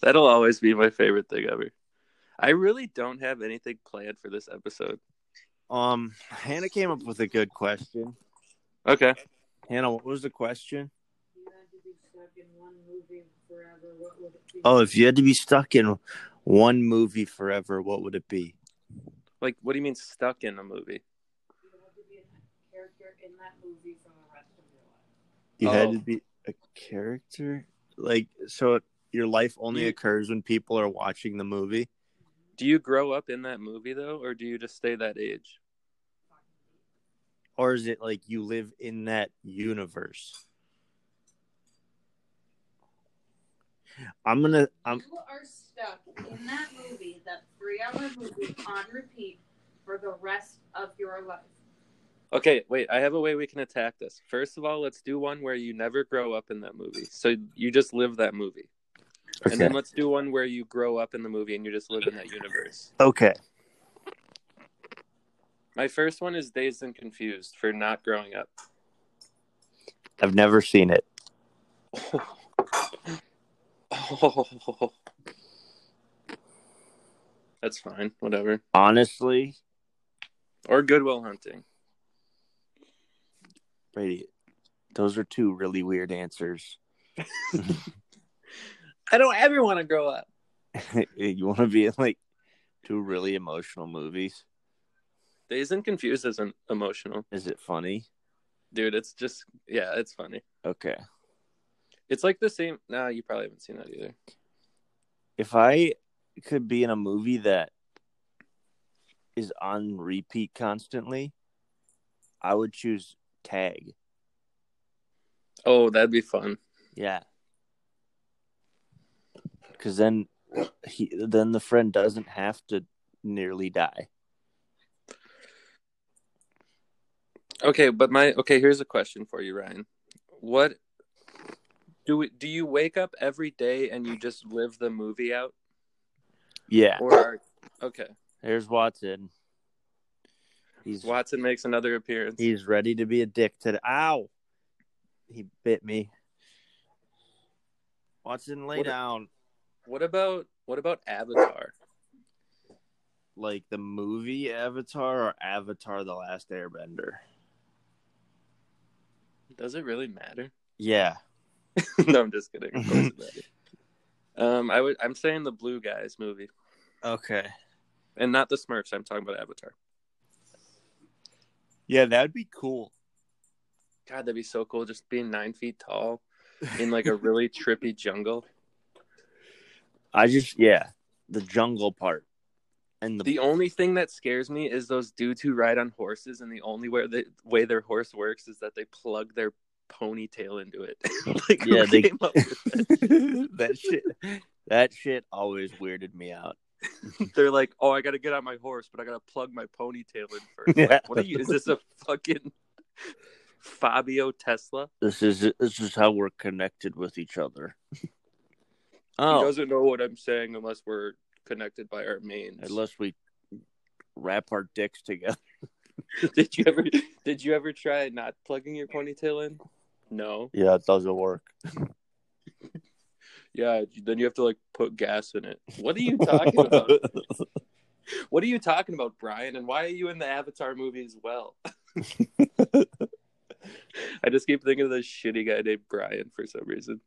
That'll always be my favorite thing ever. I really don't have anything planned for this episode. Um, Hannah came up with a good question. Okay. Hannah, what was the question? you had to be stuck in one movie forever, what would it be? Oh, if you had to be stuck in one movie forever, what would it be? Like, what do you mean stuck in a movie? You had to be a character in that movie for the rest of your life. You Oh. had to be a character, like so. Your life only You- occurs when people are watching the movie. Do you grow up in that movie though, or do you just stay that age? or is it like you live in that universe? I'm gonna. I'm. You are stuck in that movie, that three-hour movie, on repeat for the rest of your life. Okay, wait. I have a way we can attack this. First of all, let's do one where you never grow up in that movie. So you just live that movie. And then let's do one where you grow up in the movie and you just live in that universe. Okay. My first one is Dazed and Confused for not growing up. I've never seen it. Oh. That's fine. Whatever. Honestly, Or Goodwill Hunting. Brady, those are two really weird answers. I don't ever want to grow up. you want to be in like two really emotional movies? Dazed and Confused isn't emotional. Is it funny? Dude, it's just, yeah, it's funny. Okay. It's like the same. No, you probably haven't seen that either. If I could be in a movie that is on repeat constantly, I would choose Tag. Oh, that'd be fun. Yeah. Cuz then he then the friend doesn't have to nearly die. Okay, but my okay, here's a question for you, Ryan. What do we do you wake up every day and you just live the movie out? Yeah. Or are, okay. There's Watson. He's Watson makes another appearance. he's ready to be a the ow. He bit me. Watson, lay What- down. What about what about Avatar? Like the movie Avatar or Avatar the Last Airbender? Does it really matter? Yeah. no, I'm just kidding. Of course it matters. Um, I would. I'm saying the Blue Guys movie, Okay. and not the Smurfs. I'm talking about Avatar. Yeah, that'd be cool. God, that'd be so cool. Just being nine feet tall in like a really trippy jungle. I just yeah, the jungle part. And the, The only thing that scares me is those dudes who ride on horses, and the only way the way their horse works is that they plug their ponytail into it. like, Yeah, they- came up with that? that shit that shit always weirded me out. They're like, "Oh, I got to get on my horse, but I got to plug my ponytail in first. Yeah. Like, what are you? Is this a fucking Fabio Tesla? This is this is how we're connected with each other. He Oh, doesn't know what I'm saying unless we're connected by our manes. unless we wrap our dicks together. did you ever? Did you ever try not plugging your ponytail in? No. Yeah, it doesn't work. Yeah. Then you have to like put gas in it. What are you talking about? What are you talking about, Brian? And why are you in the Avatar movie as well? I just keep thinking of this shitty guy named Brian for some reason.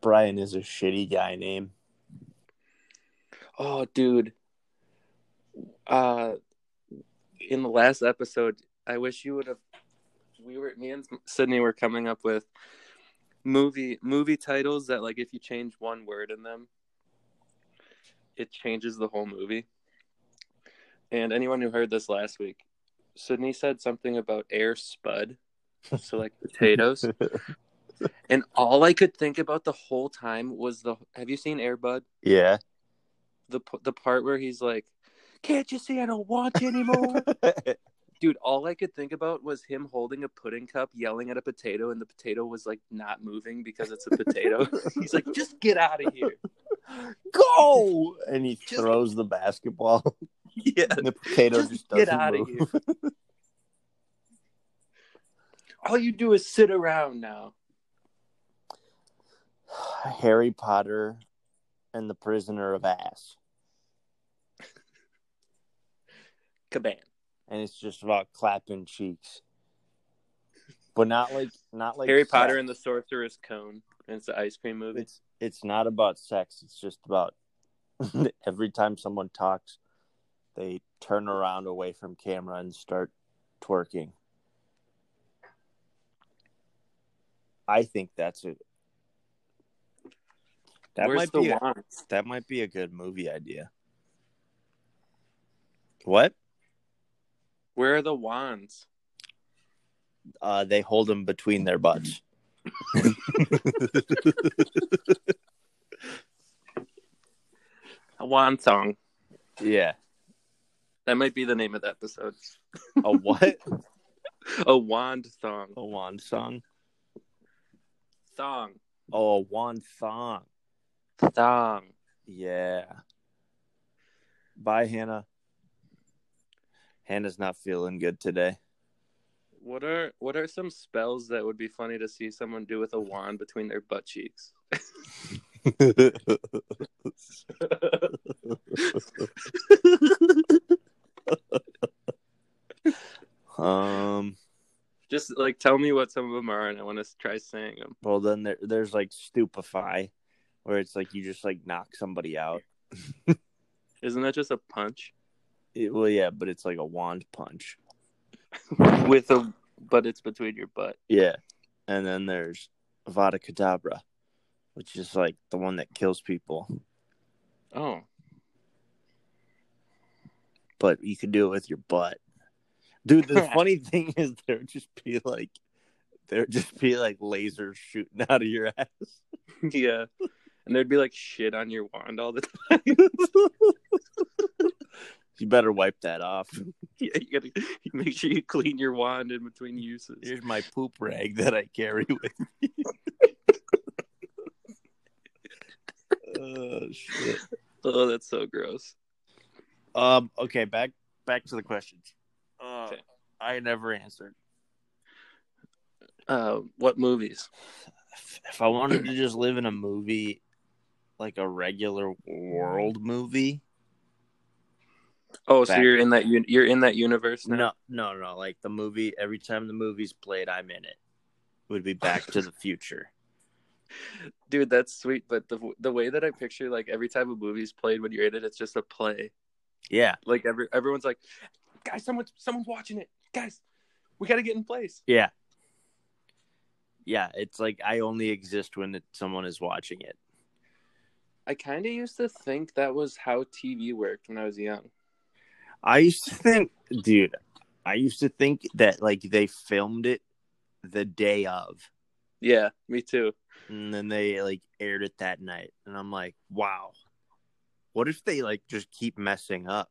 Brian is a shitty guy name. Oh, dude. Uh, in the last episode, I wish you would have. We were me and Sydney were coming up with movie movie titles that, like, if you change one word in them, it changes the whole movie. And anyone who heard this last week, Sydney said something about air spud, so like potatoes. And all I could think about the whole time was the. Have you seen Air Bud? Yeah. the the part where he's like, "Can't you see I don't want you anymore?" Dude, all I could think about was him holding a pudding cup, yelling at a potato, and the potato was like not moving because it's a potato. he's like, "Just get out of here!" Go! And he Just- throws the basketball. Yeah, And the potato just, just, get doesn't out move. of here. all you do is sit around now. Harry Potter and the Prisoner of Ass. Caban. And it's just about clapping cheeks. But not like not like Harry Potter and the Sorcerer's Cone. And it's the ice cream movie. it's it's not about sex, it's just about every time someone talks, they turn around away from camera and start twerking. I think that's it. That Where's might the be a, that might be a good movie idea. What? Where are the wands? Uh, they hold them between their butts. A wand song. yeah. That might be the name of the episode. A what? A wand song. a wand song. Song. Oh, a wand song. Thong. Yeah. Bye, Hannah. Hannah's not feeling good today. What are what are some spells that would be funny to see someone do with a wand between their butt cheeks? um. Just like tell me what some of them are, and I want to try saying them. Well, then there, there's like stupefy, where it's like you just like knock somebody out. Isn't that just a punch It- well, yeah, but it's like a wand punch. with a? But it's between your butt. Yeah, and then there's Avada Kedavra, which is like the one that kills people, Oh, but you can do it with your butt. Dude, the funny thing is there would just be like there would just be like lasers shooting out of your ass. yeah. And there'd be like shit on your wand all the time. You better wipe that off. yeah, you gotta you make sure you clean your wand in between uses. Here's my poop rag that I carry with me. oh shit. Oh, that's so gross. Um. Okay. Back back to the questions. Uh, Okay. I never answered. Uh, what movies? If- If I wanted to just live in a movie, like a regular world movie, Oh, so Back- you're in that un- you're in that universe now. no, no, no. Like the movie, every time the movie's played, I'm in it. Would be Back to the Future. Dude, that's sweet. But the the way that I picture like every time a movie's played when you're in it, it's just a play. Yeah, Like every everyone's like, guys, someone's someone's watching it. Guys, we got to get in place. yeah, yeah. It's like I only exist when it, someone is watching it. I kind of used to think that was how TV worked when I was young. I used to think, dude, I used to think that like they filmed it the day of, Yeah, me too. and then they like aired it that night, and I'm like, wow, what if they like just keep messing up?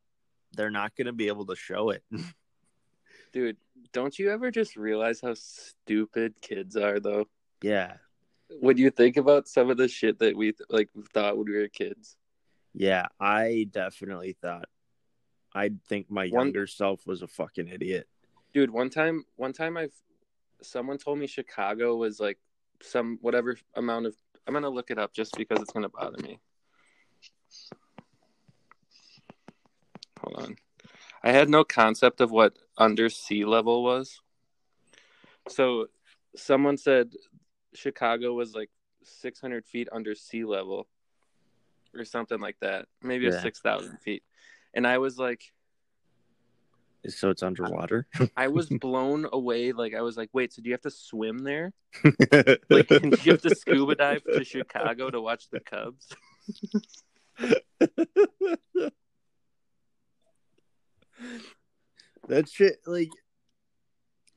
They're not gonna be able to show it. Dude, don't you ever just realize how stupid kids are though? yeah, When you think about some of the shit that we like thought when we were kids. yeah. I definitely thought. I think my One- younger self was a fucking idiot. Dude, one time one time I've someone told me Chicago was like some whatever amount of I'm going to look it up just because it's going to bother me. Hold on. I had no concept of what under sea level was. So someone said Chicago was like 600 feet under sea level or something like that. Maybe Yeah. it's 6,000 feet. And I was like, So it's underwater. I was blown away. Like, I was like, wait, so do you have to swim there? Like, do you have to scuba dive to Chicago to watch the Cubs? that shit like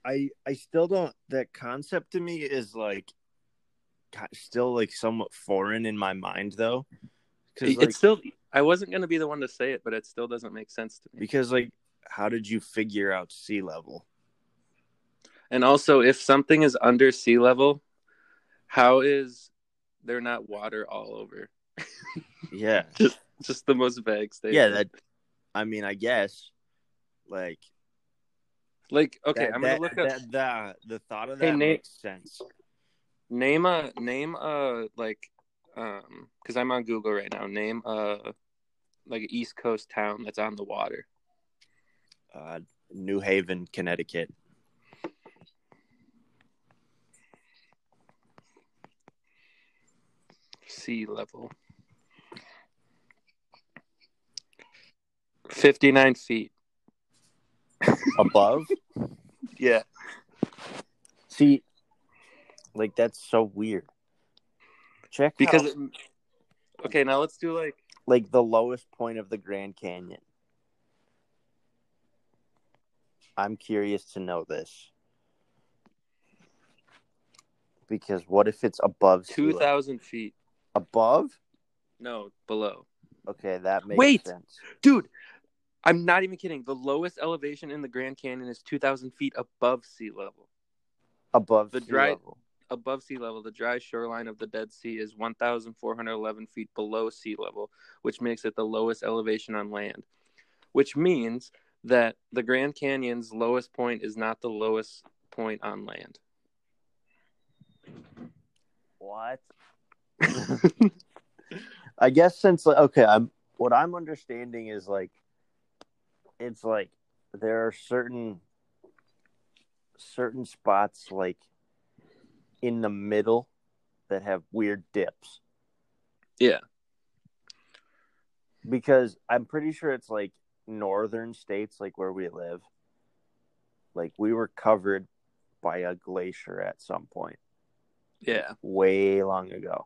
i i still don't that concept to me is like still like somewhat foreign in my mind though because like, it's still, I wasn't going to be the one to say it, but it still doesn't make sense to me. because like how did you figure out sea level And also, if something is under sea level, how is there not water all over? yeah Just the most vague statement. yeah that i mean i guess like like, okay, that, I'm going to look up. that, that the thought of Hey, that Nate. makes sense Name a name a like um because I'm on Google right now. Name a like an East Coast town that's on the water. uh new haven connecticut Sea level. Fifty nine feet. above Yeah. see like that's so weird check Because how- it, okay, now let's do like like the lowest point of the Grand Canyon. I'm curious to know this. Because what if it's above sea two level? thousand feet. above? No, below. Okay, that makes Wait. sense. Dude, I'm not even kidding. The lowest elevation in the Grand Canyon is two thousand feet above sea level. Above The sea dry- level. Above sea level, the dry shoreline of the Dead Sea is 1,411 feet below sea level, which makes it the lowest elevation on land. Which means that the Grand Canyon's lowest point is not the lowest point on land. What? I guess since like, okay, I'm what I'm understanding is like it's like there are certain certain spots like in the middle that have weird dips Yeah. because I'm pretty sure it's like northern states like where we live like we were covered by a glacier at some point Yeah. way long ago.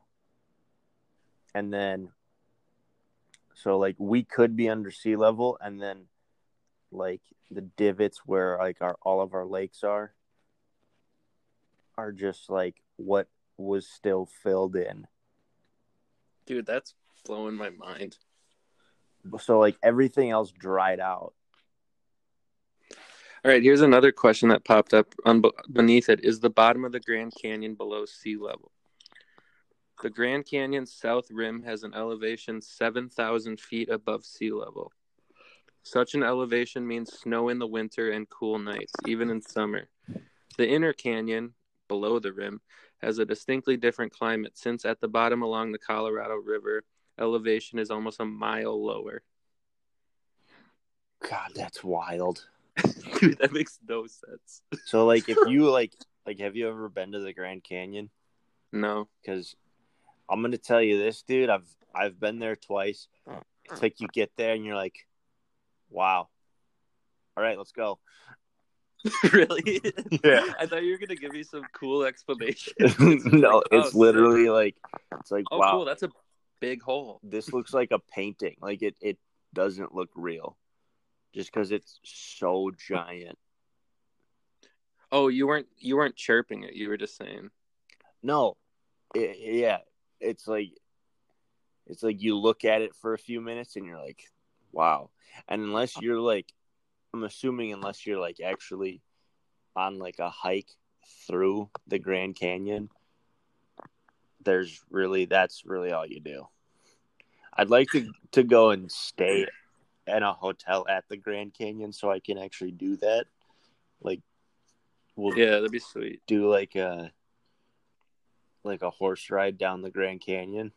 And then so like we could be under sea level and then like the divots where like our all of our lakes are are just like what was still filled in. Dude, that's blowing my mind. So like everything else dried out. All right, here's another question that popped up on, beneath it. Is the bottom of the Grand Canyon below sea level? The Grand Canyon's south rim has an elevation 7,000 feet above sea level. Such an elevation means snow in the winter and cool nights, even in summer. The inner canyon, below the rim, has a distinctly different climate since at the bottom along the Colorado River, elevation is almost a mile lower. God, that's wild. Dude, that makes no sense. So like if you like like have you ever been to the Grand Canyon? No. because I'm gonna tell you this, dude. I've I've been there twice. It's like you get there and you're like, wow. All right, let's go. really? Yeah. I thought you were gonna give me some cool explanation. no, Oh, it's literally like it's like Oh, wow. cool. That's a big hole. This looks like a painting. Like it it doesn't look real, just because it's so giant. Oh, you weren't you weren't chirping it. You were just saying. No, it, yeah, it's like it's like you look at it for a few minutes and you're like, wow. And unless uh. you're like, I'm assuming unless you're like actually on like a hike through the Grand Canyon, there's really that's really all you do. I'd like to to go and stay in a hotel at the Grand Canyon so I can actually do that. Like, we'll Yeah, that'd be sweet. do like a like a horse ride down the Grand Canyon.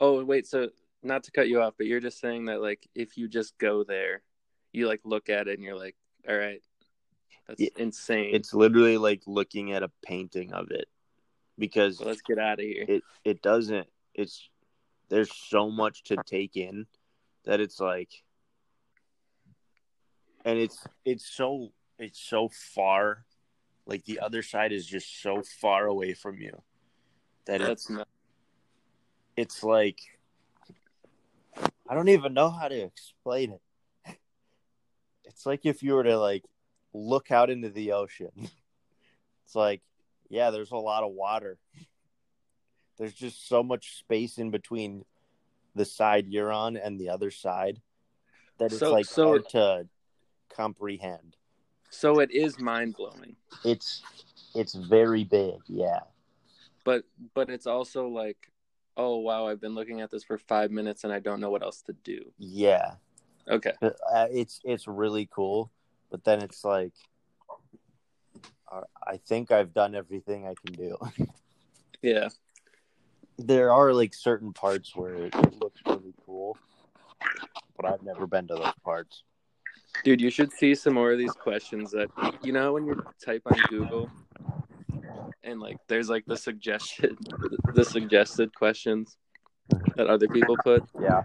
Oh, wait. So not to cut you off, but you're just saying that like if you just go there, you like look at it and you're like, all right, that's Yeah, insane. It's literally like looking at a painting of it because well, let's get out of here. it it doesn't it's there's so much to take in that it's like and it's it's so it's so far like the other side is just so far away from you that it's not. it's like I don't even know how to explain it. It's like if you were to like look out into the ocean. It's like, yeah, there's a lot of water. There's just so much space in between the side you're on and the other side that it's So- like so- hard to comprehend. So it is mind blowing, It's it's very big, yeah. but but it's also like, oh wow, I've been looking at this for five minutes and I don't know what else to do. Yeah. Okay. But, uh, it's it's really cool, but then it's like uh, I think I've done everything I can do. Yeah. there are like certain parts where it, it looks really cool, but I've never been to those parts. Dude, you should see some more of these questions that you know when you type on Google and like there's like the suggestion the suggested questions that other people put. Yeah.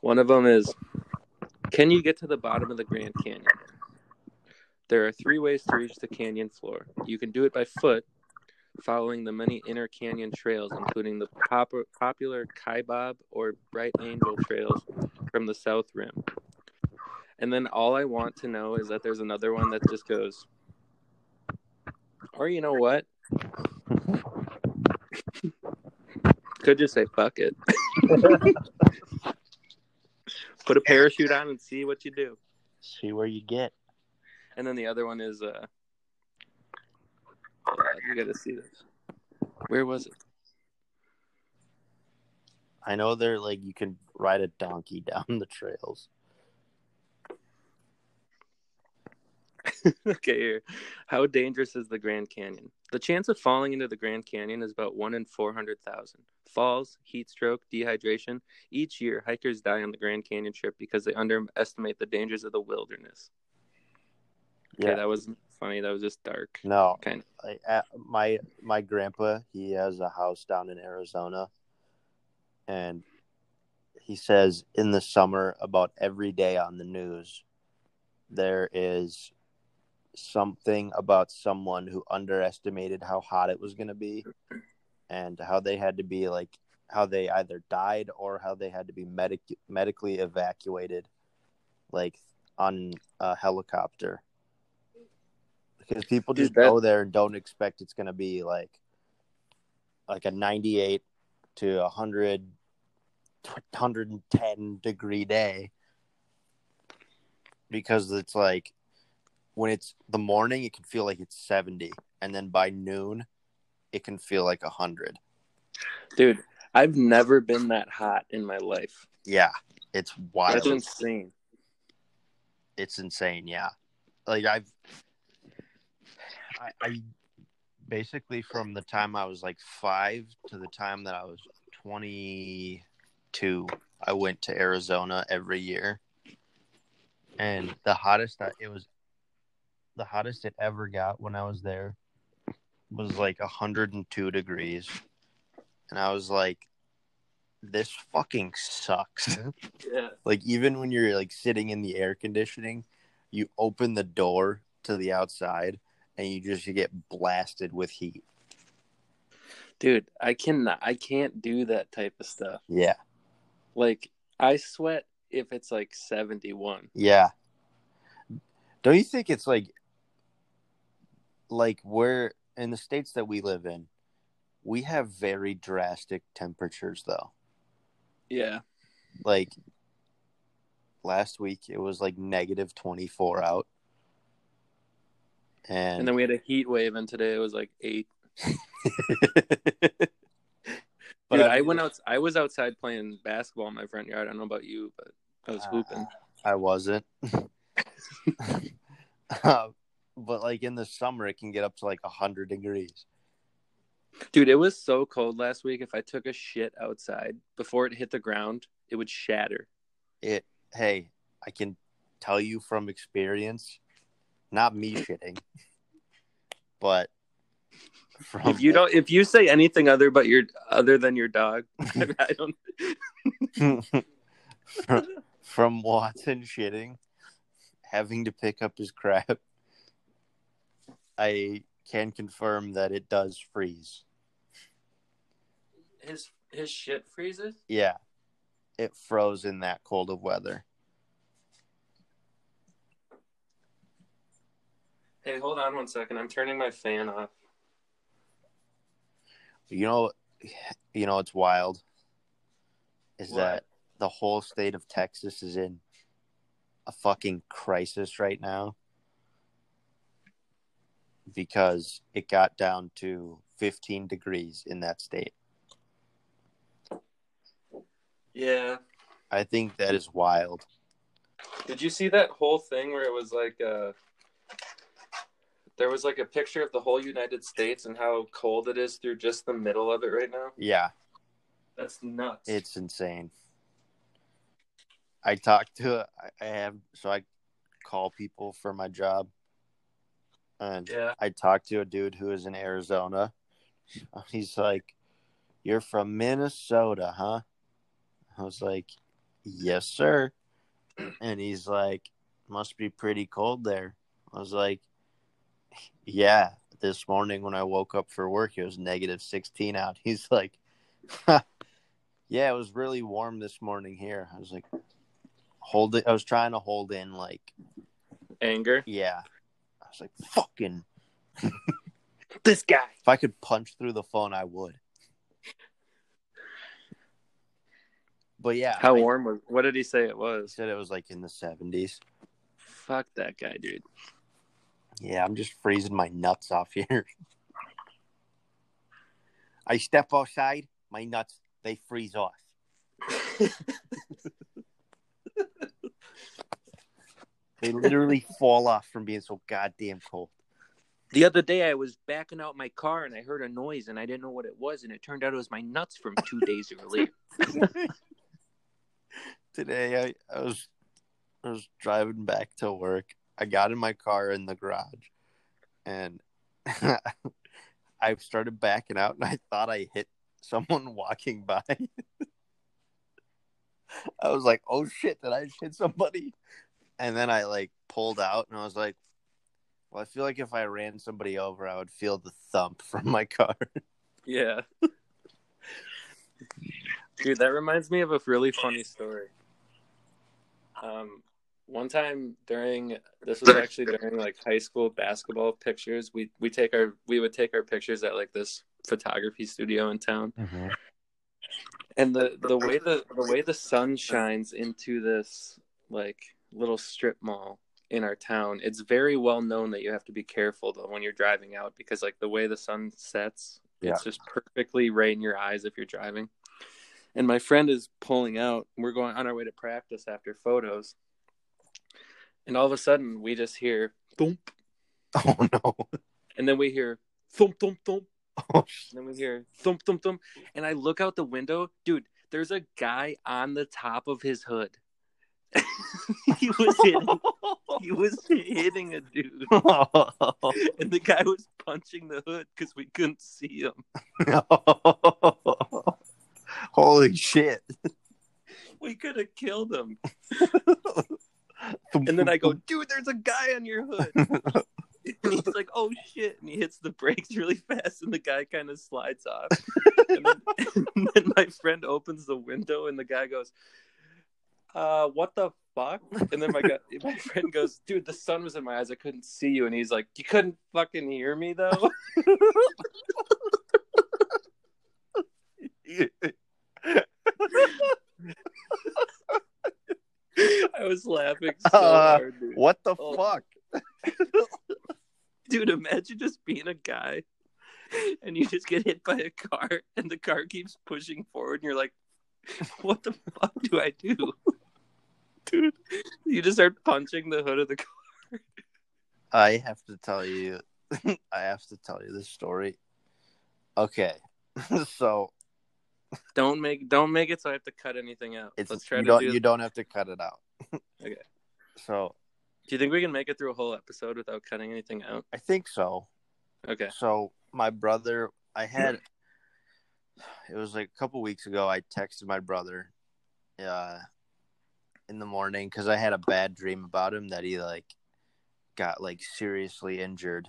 One of them is Can you get to the bottom of the Grand Canyon? There are three ways to reach the canyon floor. You can do it by foot, following the many inner canyon trails, including the pop- popular Kaibab or Bright Angel trails from the South Rim. And then all I want to know is that there's another one that just goes, or you know what? Could just say fuck it. Put a parachute on and see what you do. See where you get. And then the other one is uh God, you gotta see this. Where was it? I know they're like you can ride a donkey down the trails. okay, here. How dangerous is the Grand Canyon? The chance of falling into the Grand Canyon is about 1 in 400,000. Falls, heat stroke, dehydration. Each year, hikers die on the Grand Canyon trip because they underestimate the dangers of the wilderness. Okay, Yeah. that was funny. That was just dark. No, Kind I, uh, my my grandpa he has a house down in Arizona, and he says in the summer about every day on the news, there is something about someone who underestimated how hot it was going to be, and how they had to be like how they either died or how they had to be medic medically evacuated, like on a helicopter. Because people just that- go there and don't expect it's going to be like like a 98 to 100 110 degree day. Because it's like when it's the morning it can feel like it's 70 and then by noon it can feel like 100 Dude, I've never been that hot in my life. yeah it's wild That's insane. it's insane yeah like i've I, I basically from the time i was like five to the time that i was 22 i went to arizona every year and the hottest that it was the hottest it ever got when i was there was like 102 degrees and i was like this fucking sucks Yeah. like even when you're like sitting in the air conditioning you open the door to the outside and you just get blasted with heat Dude, I cannot I can't do that type of stuff. yeah Like I sweat if it's like 71. yeah don't you think it's like like we're in the states that we live in we have very drastic temperatures though Yeah. like last week it was like negative 24 out and, And then we had a heat wave and today it was like 8. but Dude, I mean, went out I was outside playing basketball in my front yard. I don't know about you, but I was Uh, hooping. I wasn't. Uh, but like in the summer, it can get up to like hundred degrees. Dude, it was so cold last week. If I took a shit outside before it hit the ground, it would shatter. It. Hey, I can tell you from experience, not me shitting, but from If you don't, if you say anything other but your other than your dog, I don't. from, from Watson shitting, having to pick up his crap, I can confirm that it does freeze. His his shit freezes. Yeah, it froze in that cold of weather. Hey, hold on one second. I'm turning my fan off. You know, you know, it's wild. Is What? that the whole state of Texas is in a fucking crisis right now because it got down to 15 degrees in that state. Yeah. I think that is wild. Did you see that whole thing where it was like uh there was like a picture of the whole United States and how cold it is through just the middle of it right now? Yeah, That's nuts. it's insane. I talked to I I have so I call people for my job and yeah. I talked to a dude who is in Arizona. He's like, You're from Minnesota, huh? I was like, Yes, sir. And he's like, Must be pretty cold there. I was like, Yeah. This morning when I woke up for work, it was negative 16 out. He's like, Yeah, it was really warm this morning here. I was like, Hold it. I was trying to hold in, like, Anger. yeah. I was like, Fucking. This guy. If I could punch through the phone, I would. But yeah, How I- warm was what did he say it He was? said it was like in the seventies. Fuck that guy, dude. Yeah, I'm just freezing my nuts off here. I step outside, my nuts they freeze off. They literally fall off from being so goddamn cold. The other day, I was backing out my car and I heard a noise and I didn't know what it was, and it turned out it was my nuts from two days earlier. Today I, I was I was driving back to work. I got in my car in the garage and I started backing out and I thought I hit someone walking by. I was like, "Oh shit, did I hit somebody?" And then I like pulled out and I was like, "Well, I feel like if I ran somebody over, I would feel the thump from my car." Yeah. Dude, that reminds me of a really funny story. Um, one time during this was actually during like high school basketball pictures. We we take our we would take our pictures at like this photography studio in town. And the the way the the way the sun shines into this like little strip mall in our town, it's very well known that you have to be careful though when you're driving out because like the way the sun sets, Yeah. it's just perfectly right in your eyes if you're driving. And my friend is pulling out. We're going on our way to practice after photos. And all of a sudden we just hear thump Oh no. and then we hear thump thump thump Oh, and then we hear thump thump thump, and I look out the window, dude. There's a guy on the top of his hood. he was hitting, he was hitting a dude, and the guy was punching the hood because we couldn't see him. Holy shit. We could have killed him. And then I go, dude, there's a guy on your hood. And he's like, oh shit. And he hits the brakes really fast, and the guy kind of slides off. And then, and then my friend opens the window, and the guy goes, uh, what the fuck? And then my guy, my friend goes, dude, the sun was in my eyes. I couldn't see you. And he's like, you couldn't fucking hear me, though? I was laughing so Uh, hard, dude. what the Oh. fuck? Dude, imagine just being a guy and you just get hit by a car and the car keeps pushing forward and you're like, what the fuck do I do? Dude, you just start punching the hood of the car. I have to tell you I have to tell you this story. Okay. so Don't make don't make it so I have to cut anything out. it's Let's try you to don't do you don't have to cut it out. Okay. So Do you think we can make it through a whole episode without cutting anything out? I think so. Okay. So my brother, I had it was like a couple weeks ago. I texted my brother, uh, in the morning because I had a bad dream about him that he like got like seriously injured,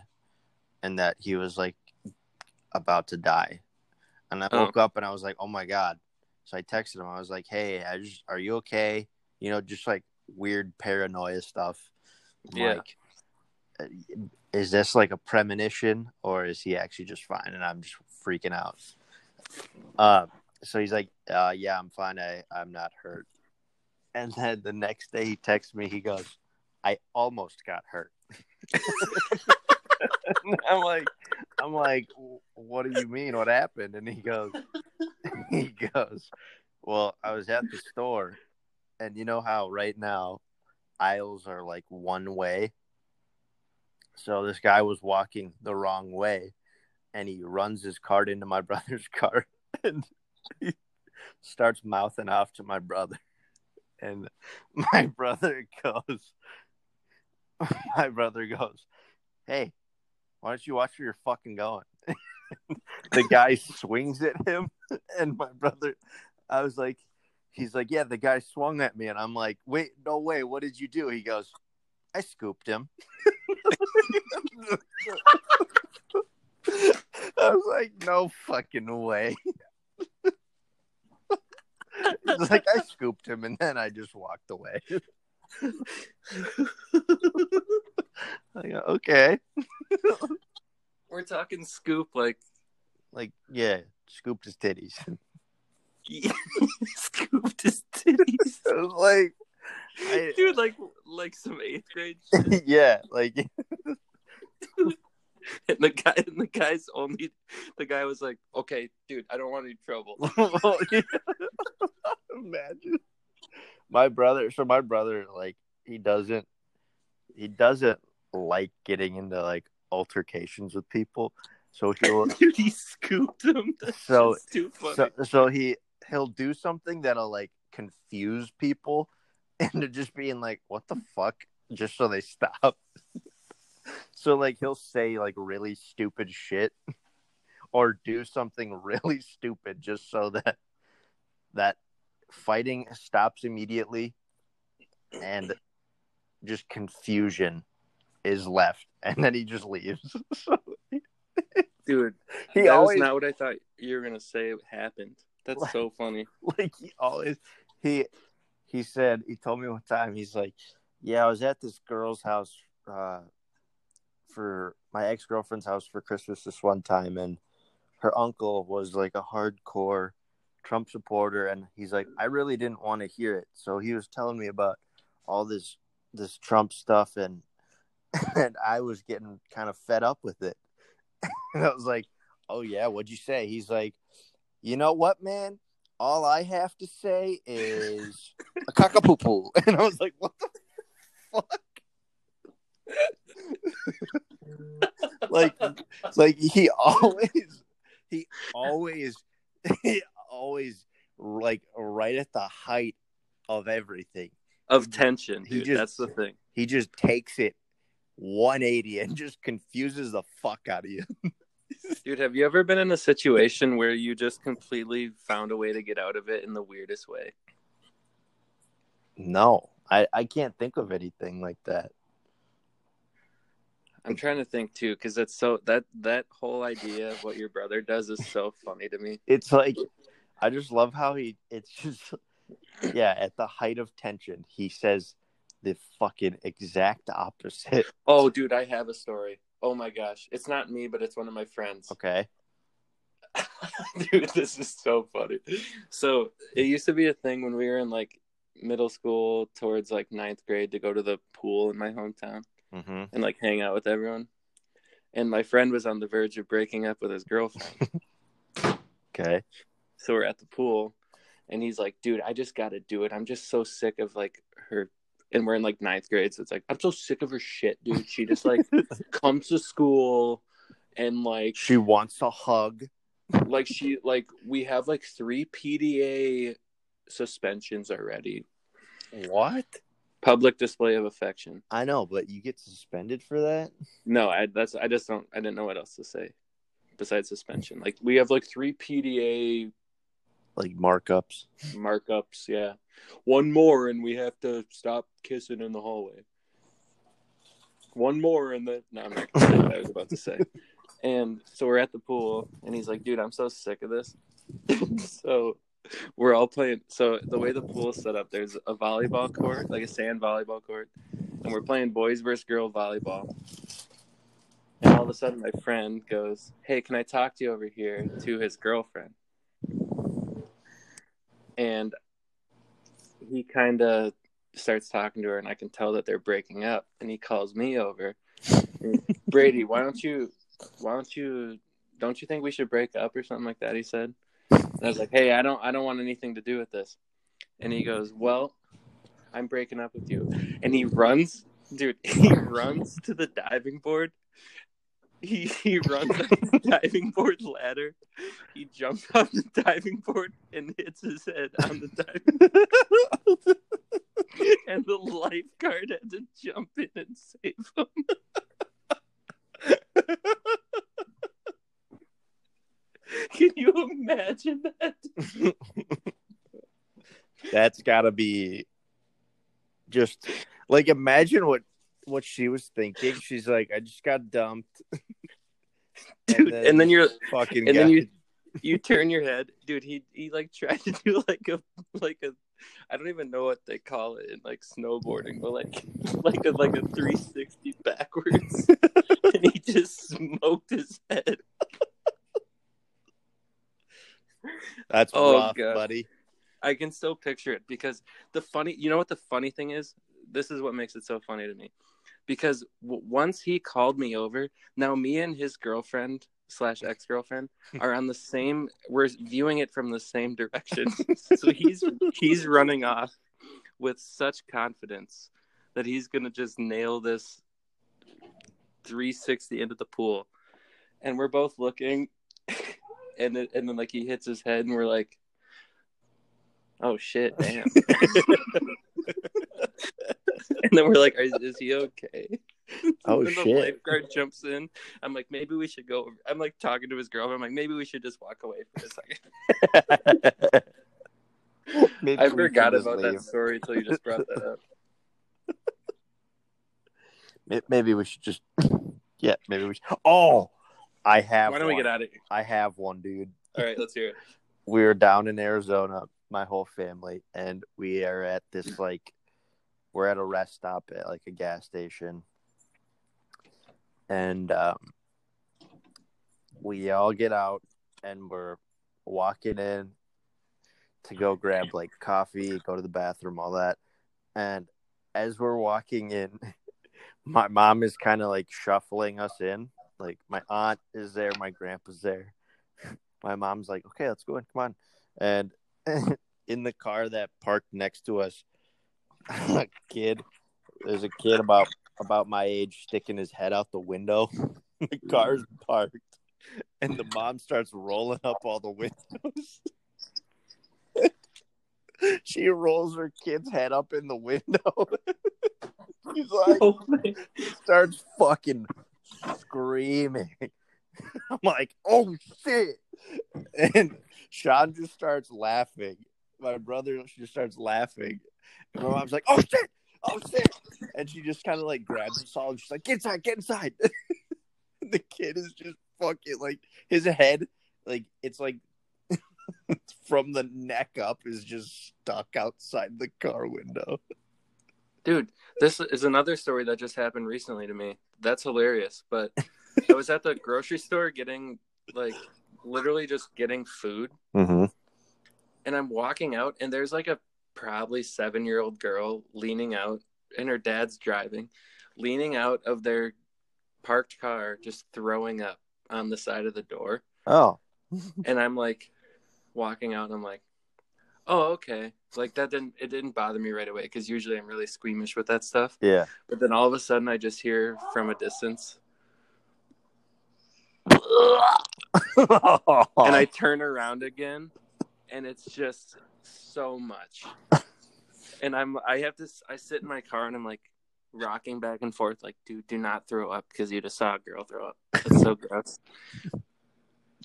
and that he was like about to die. And I Oh. woke up and I was like, "Oh my god!" So I texted him. I was like, "Hey, I just, are you okay?" You know, just like weird paranoia stuff. Yeah. Like, uh, is this like a premonition or is he actually just fine and I'm just freaking out? Uh, so he's like, uh, yeah, I'm fine. I, I'm not hurt. And then the next day he texts me, he goes, I almost got hurt. I'm like, I'm like, what do you mean? What happened? And he goes, he goes, well, I was at the store and you know how right now aisles are like one way. So this guy was walking the wrong way and he runs his cart into my brother's car and he starts mouthing off to my brother. And my brother goes, my brother goes, Hey, why don't you watch where you're fucking going? the guy swings at him and my brother, I was like, he's like, yeah, the guy swung at me. And I'm like, wait, no way. What did you do? He goes, I scooped him. I was like, no fucking way. He's like, I scooped him and then I just walked away. I go, okay. We're talking scoop like Like, yeah, scooped his titties. scooped his titties. I was like, I- Dude, like like some eighth grade shit. yeah, like And the guy and the guy's only the guy was like, Okay, dude, I don't want any trouble. Imagine. My brother, so my brother, like, he doesn't, he doesn't like getting into like altercations with people. So he'll, dude, he scooped him. That's So- too funny. so, so he, he'll do something that'll like confuse people into just being like, what the fuck? Just so they stop. So like he'll say like really stupid shit or do something really stupid just so that that fighting stops immediately and just confusion is left and then he just leaves. so dude, he that always was not what I thought you were gonna say happened. That's Like- so funny. like he always he he said he told me one time he's like yeah i was at this girl's house uh for my ex-girlfriend's house for christmas this one time and her uncle was like a hardcore trump supporter and he's like i really didn't want to hear it. So he was telling me about all this this trump stuff and and i was getting kind of fed up with it. And i was like oh yeah what'd you say? He's like you know what man? All I have to say is a cockapoo And I was like, what the fuck? Like, like he always, he always, he always like right at the height of everything. Of tension, He dude. just- That's the thing. He just takes it 180 and just confuses the fuck out of you. Dude, have you ever been in a situation where you just completely found a way to get out of it in the weirdest way? No, I, I can't think of anything like that. I'm trying to think too, because that's so that that whole idea of what your brother does is so funny to me. it's like I just love how he it's just yeah, at the height of tension, he says the fucking exact opposite. Oh, dude, I have a story. Oh my gosh, it's not me, but it's one of my friends. Okay. Dude, this is so funny. So it used to be a thing when we were in like middle school towards like ninth grade to go to the pool in my hometown Mm-hmm. and like hang out with everyone. And my friend was on the verge of breaking up with his girlfriend. Okay. so we're at the pool and he's like, dude, I just gotta do it. I'm just so sick of like her and we're in like ninth grade, so it's like I'm so sick of her shit, dude. She just like comes to school and like She wants a hug. like she like we have like three PDA suspensions already. What? Public display of affection. I know, but you get suspended for that? No, I that's I just don't I didn't know what else to say besides suspension. Like we have like three PDA Like markups. markups, yeah. One more and we have to stop kissing in the hallway. One more and then no, I'm not gonna say what I was about to say. And so we're at the pool and he's like, dude, I'm so sick of this. so we're all playing so the way the pool is set up, there's a volleyball court, like a sand volleyball court, and we're playing boys versus girl volleyball. And all of a sudden my friend goes, Hey, can I talk to you over here to his girlfriend? And he kind of starts talking to her, and I can tell that they're breaking up. And he calls me over, Brady, why don't you, why don't you, don't you think we should break up or something like that? He said. And I was like, Hey, I don't, I don't want anything to do with this. And he goes, Well, I'm breaking up with you. And he runs, dude. He runs to the diving board. He he runs on the diving board ladder. He jumps off the diving board and hits his head on the diving board. and the lifeguard had to jump in and save him. Can you imagine that? That's gotta be just like imagine what what she was thinking. She's like, I just got dumped. Dude, and then you're fucking and then you you turn your head, dude. He he like tried to do like a like a I don't even know what they call it in like snowboarding, but like like a like a 360 backwards, and he just smoked his head. That's Oh, rough, God. buddy. I can still picture it because the funny, you know what the funny thing is? This is what makes it so funny to me. because w- once he called me over, now me and his girlfriend slash ex girlfriend are on the same. We're viewing it from the same direction. so he's he's running off with such confidence that he's gonna just nail this 360 into the pool, and we're both looking, and then, and then like he hits his head, and we're like, "Oh shit, damn!" and then we're like, is, is he okay? Oh, and the lifeguard jumps in. I'm like, maybe we should go. I'm like talking to his girlfriend. I'm like, maybe we should just walk away for a second. Maybe I forgot just about leave. that story until you just brought that up. Maybe we should just. Yeah, maybe we should. Oh, I have. Why don't we get out of here? I have one, dude. All right, let's hear it. we were down in Arizona, my whole family, and we are at this like we're at a rest stop at like a gas station. And um we all get out and we're walking in to go grab like coffee, go to the bathroom, all that. And as we're walking in, my mom is kind of like shuffling us in. Like my aunt is there, my grandpa's there my mom's like, okay, let's go in. Come on. And in the car that parked next to us, a kid, there's a kid about about my age sticking his head out the window. the car's parked, and the mom starts rolling up all the windows. she rolls her kid's head up in the window. She's like, oh starts fucking screaming. I'm like, oh shit. And Sean just starts laughing. My brother just starts laughing. And my mom's like, oh shit, oh shit. And she just kind of like grabs us all and she's like, get inside, get inside. the kid is just fucking like, his head, like, it's like from the neck up is just stuck outside the car window. Dude, this is another story that just happened recently to me. That's hilarious. But I was at the grocery store getting, like, literally just getting food. Mm-hmm. And I'm walking out, and there's like a probably seven year old girl leaning out, and her dad's driving, leaning out of their parked car, just throwing up on the side of the door. Oh. and I'm like walking out and I'm like, oh, okay. Like that didn't it didn't bother me right away because usually I'm really squeamish with that stuff. Yeah. But then all of a sudden I just hear from a distance and I turn around again and it's just so much. and I'm I have this I sit in my car and I'm like rocking back and forth like dude do not throw up because you just saw a girl throw up. It's so gross.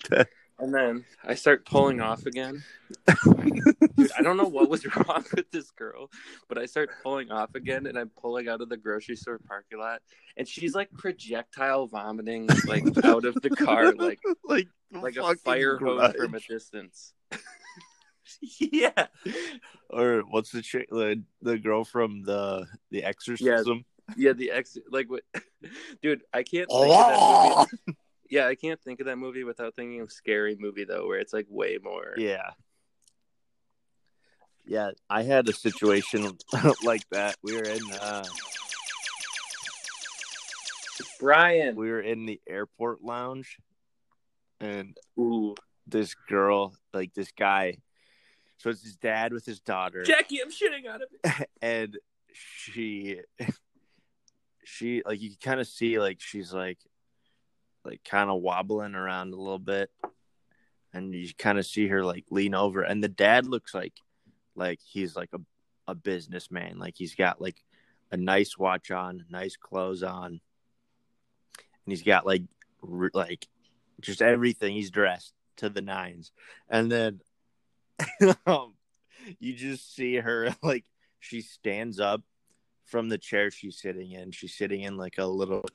And then I start pulling off again. Dude, I don't know what was wrong with this girl, but I start pulling off again and I'm pulling out of the grocery store parking lot and she's like projectile vomiting like out of the car like like like a fucking fire hose grudge. from a distance. yeah. Or what's the chick the, the girl from the the exorcism? Yeah, the ex like what dude, I can't think of that movie. Yeah, I can't think of that movie without thinking of scary movie though, where it's like way more Yeah. Yeah, I had a situation like that. We were in uh Brian. we were in the airport lounge and Ooh. this girl, like this guy so it's his dad with his daughter Jackie, I'm shitting out of it. and she she like you can kind of see like she's like like kind of wobbling around a little bit. And you kind of see her like lean over. And the dad looks like like he's like a, a businessman. Like he's got like a nice watch on nice clothes on. And he's got like like just everything. He's dressed to the nines. And then um, you just see her like she stands up from the chair she's sitting in. She's sitting in like a little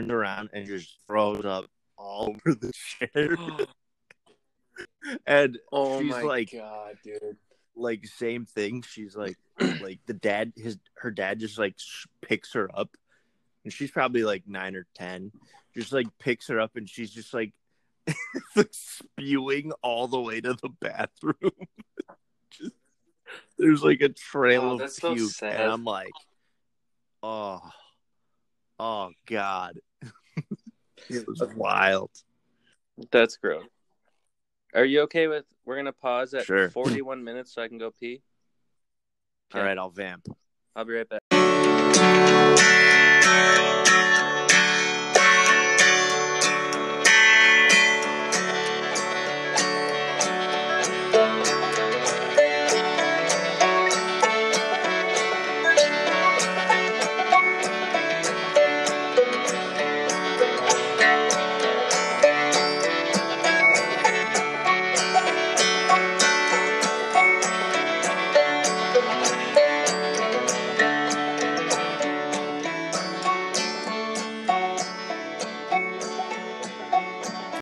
turns around and just throws up all over the chair. and Oh she's my like, god, dude. like same thing. She's like, like the dad, his her dad just like picks her up, and she's probably like nine or ten. Just like picks her up, and she's just like spewing all the way to the bathroom. just, there's like a trail Oh, of that's so puke, and I'm like, oh, Oh God, it was wild. That's gross. Are you okay with? We're gonna pause at Sure. 41 minutes so I can go pee. All right, I'll vamp. I'll be right back.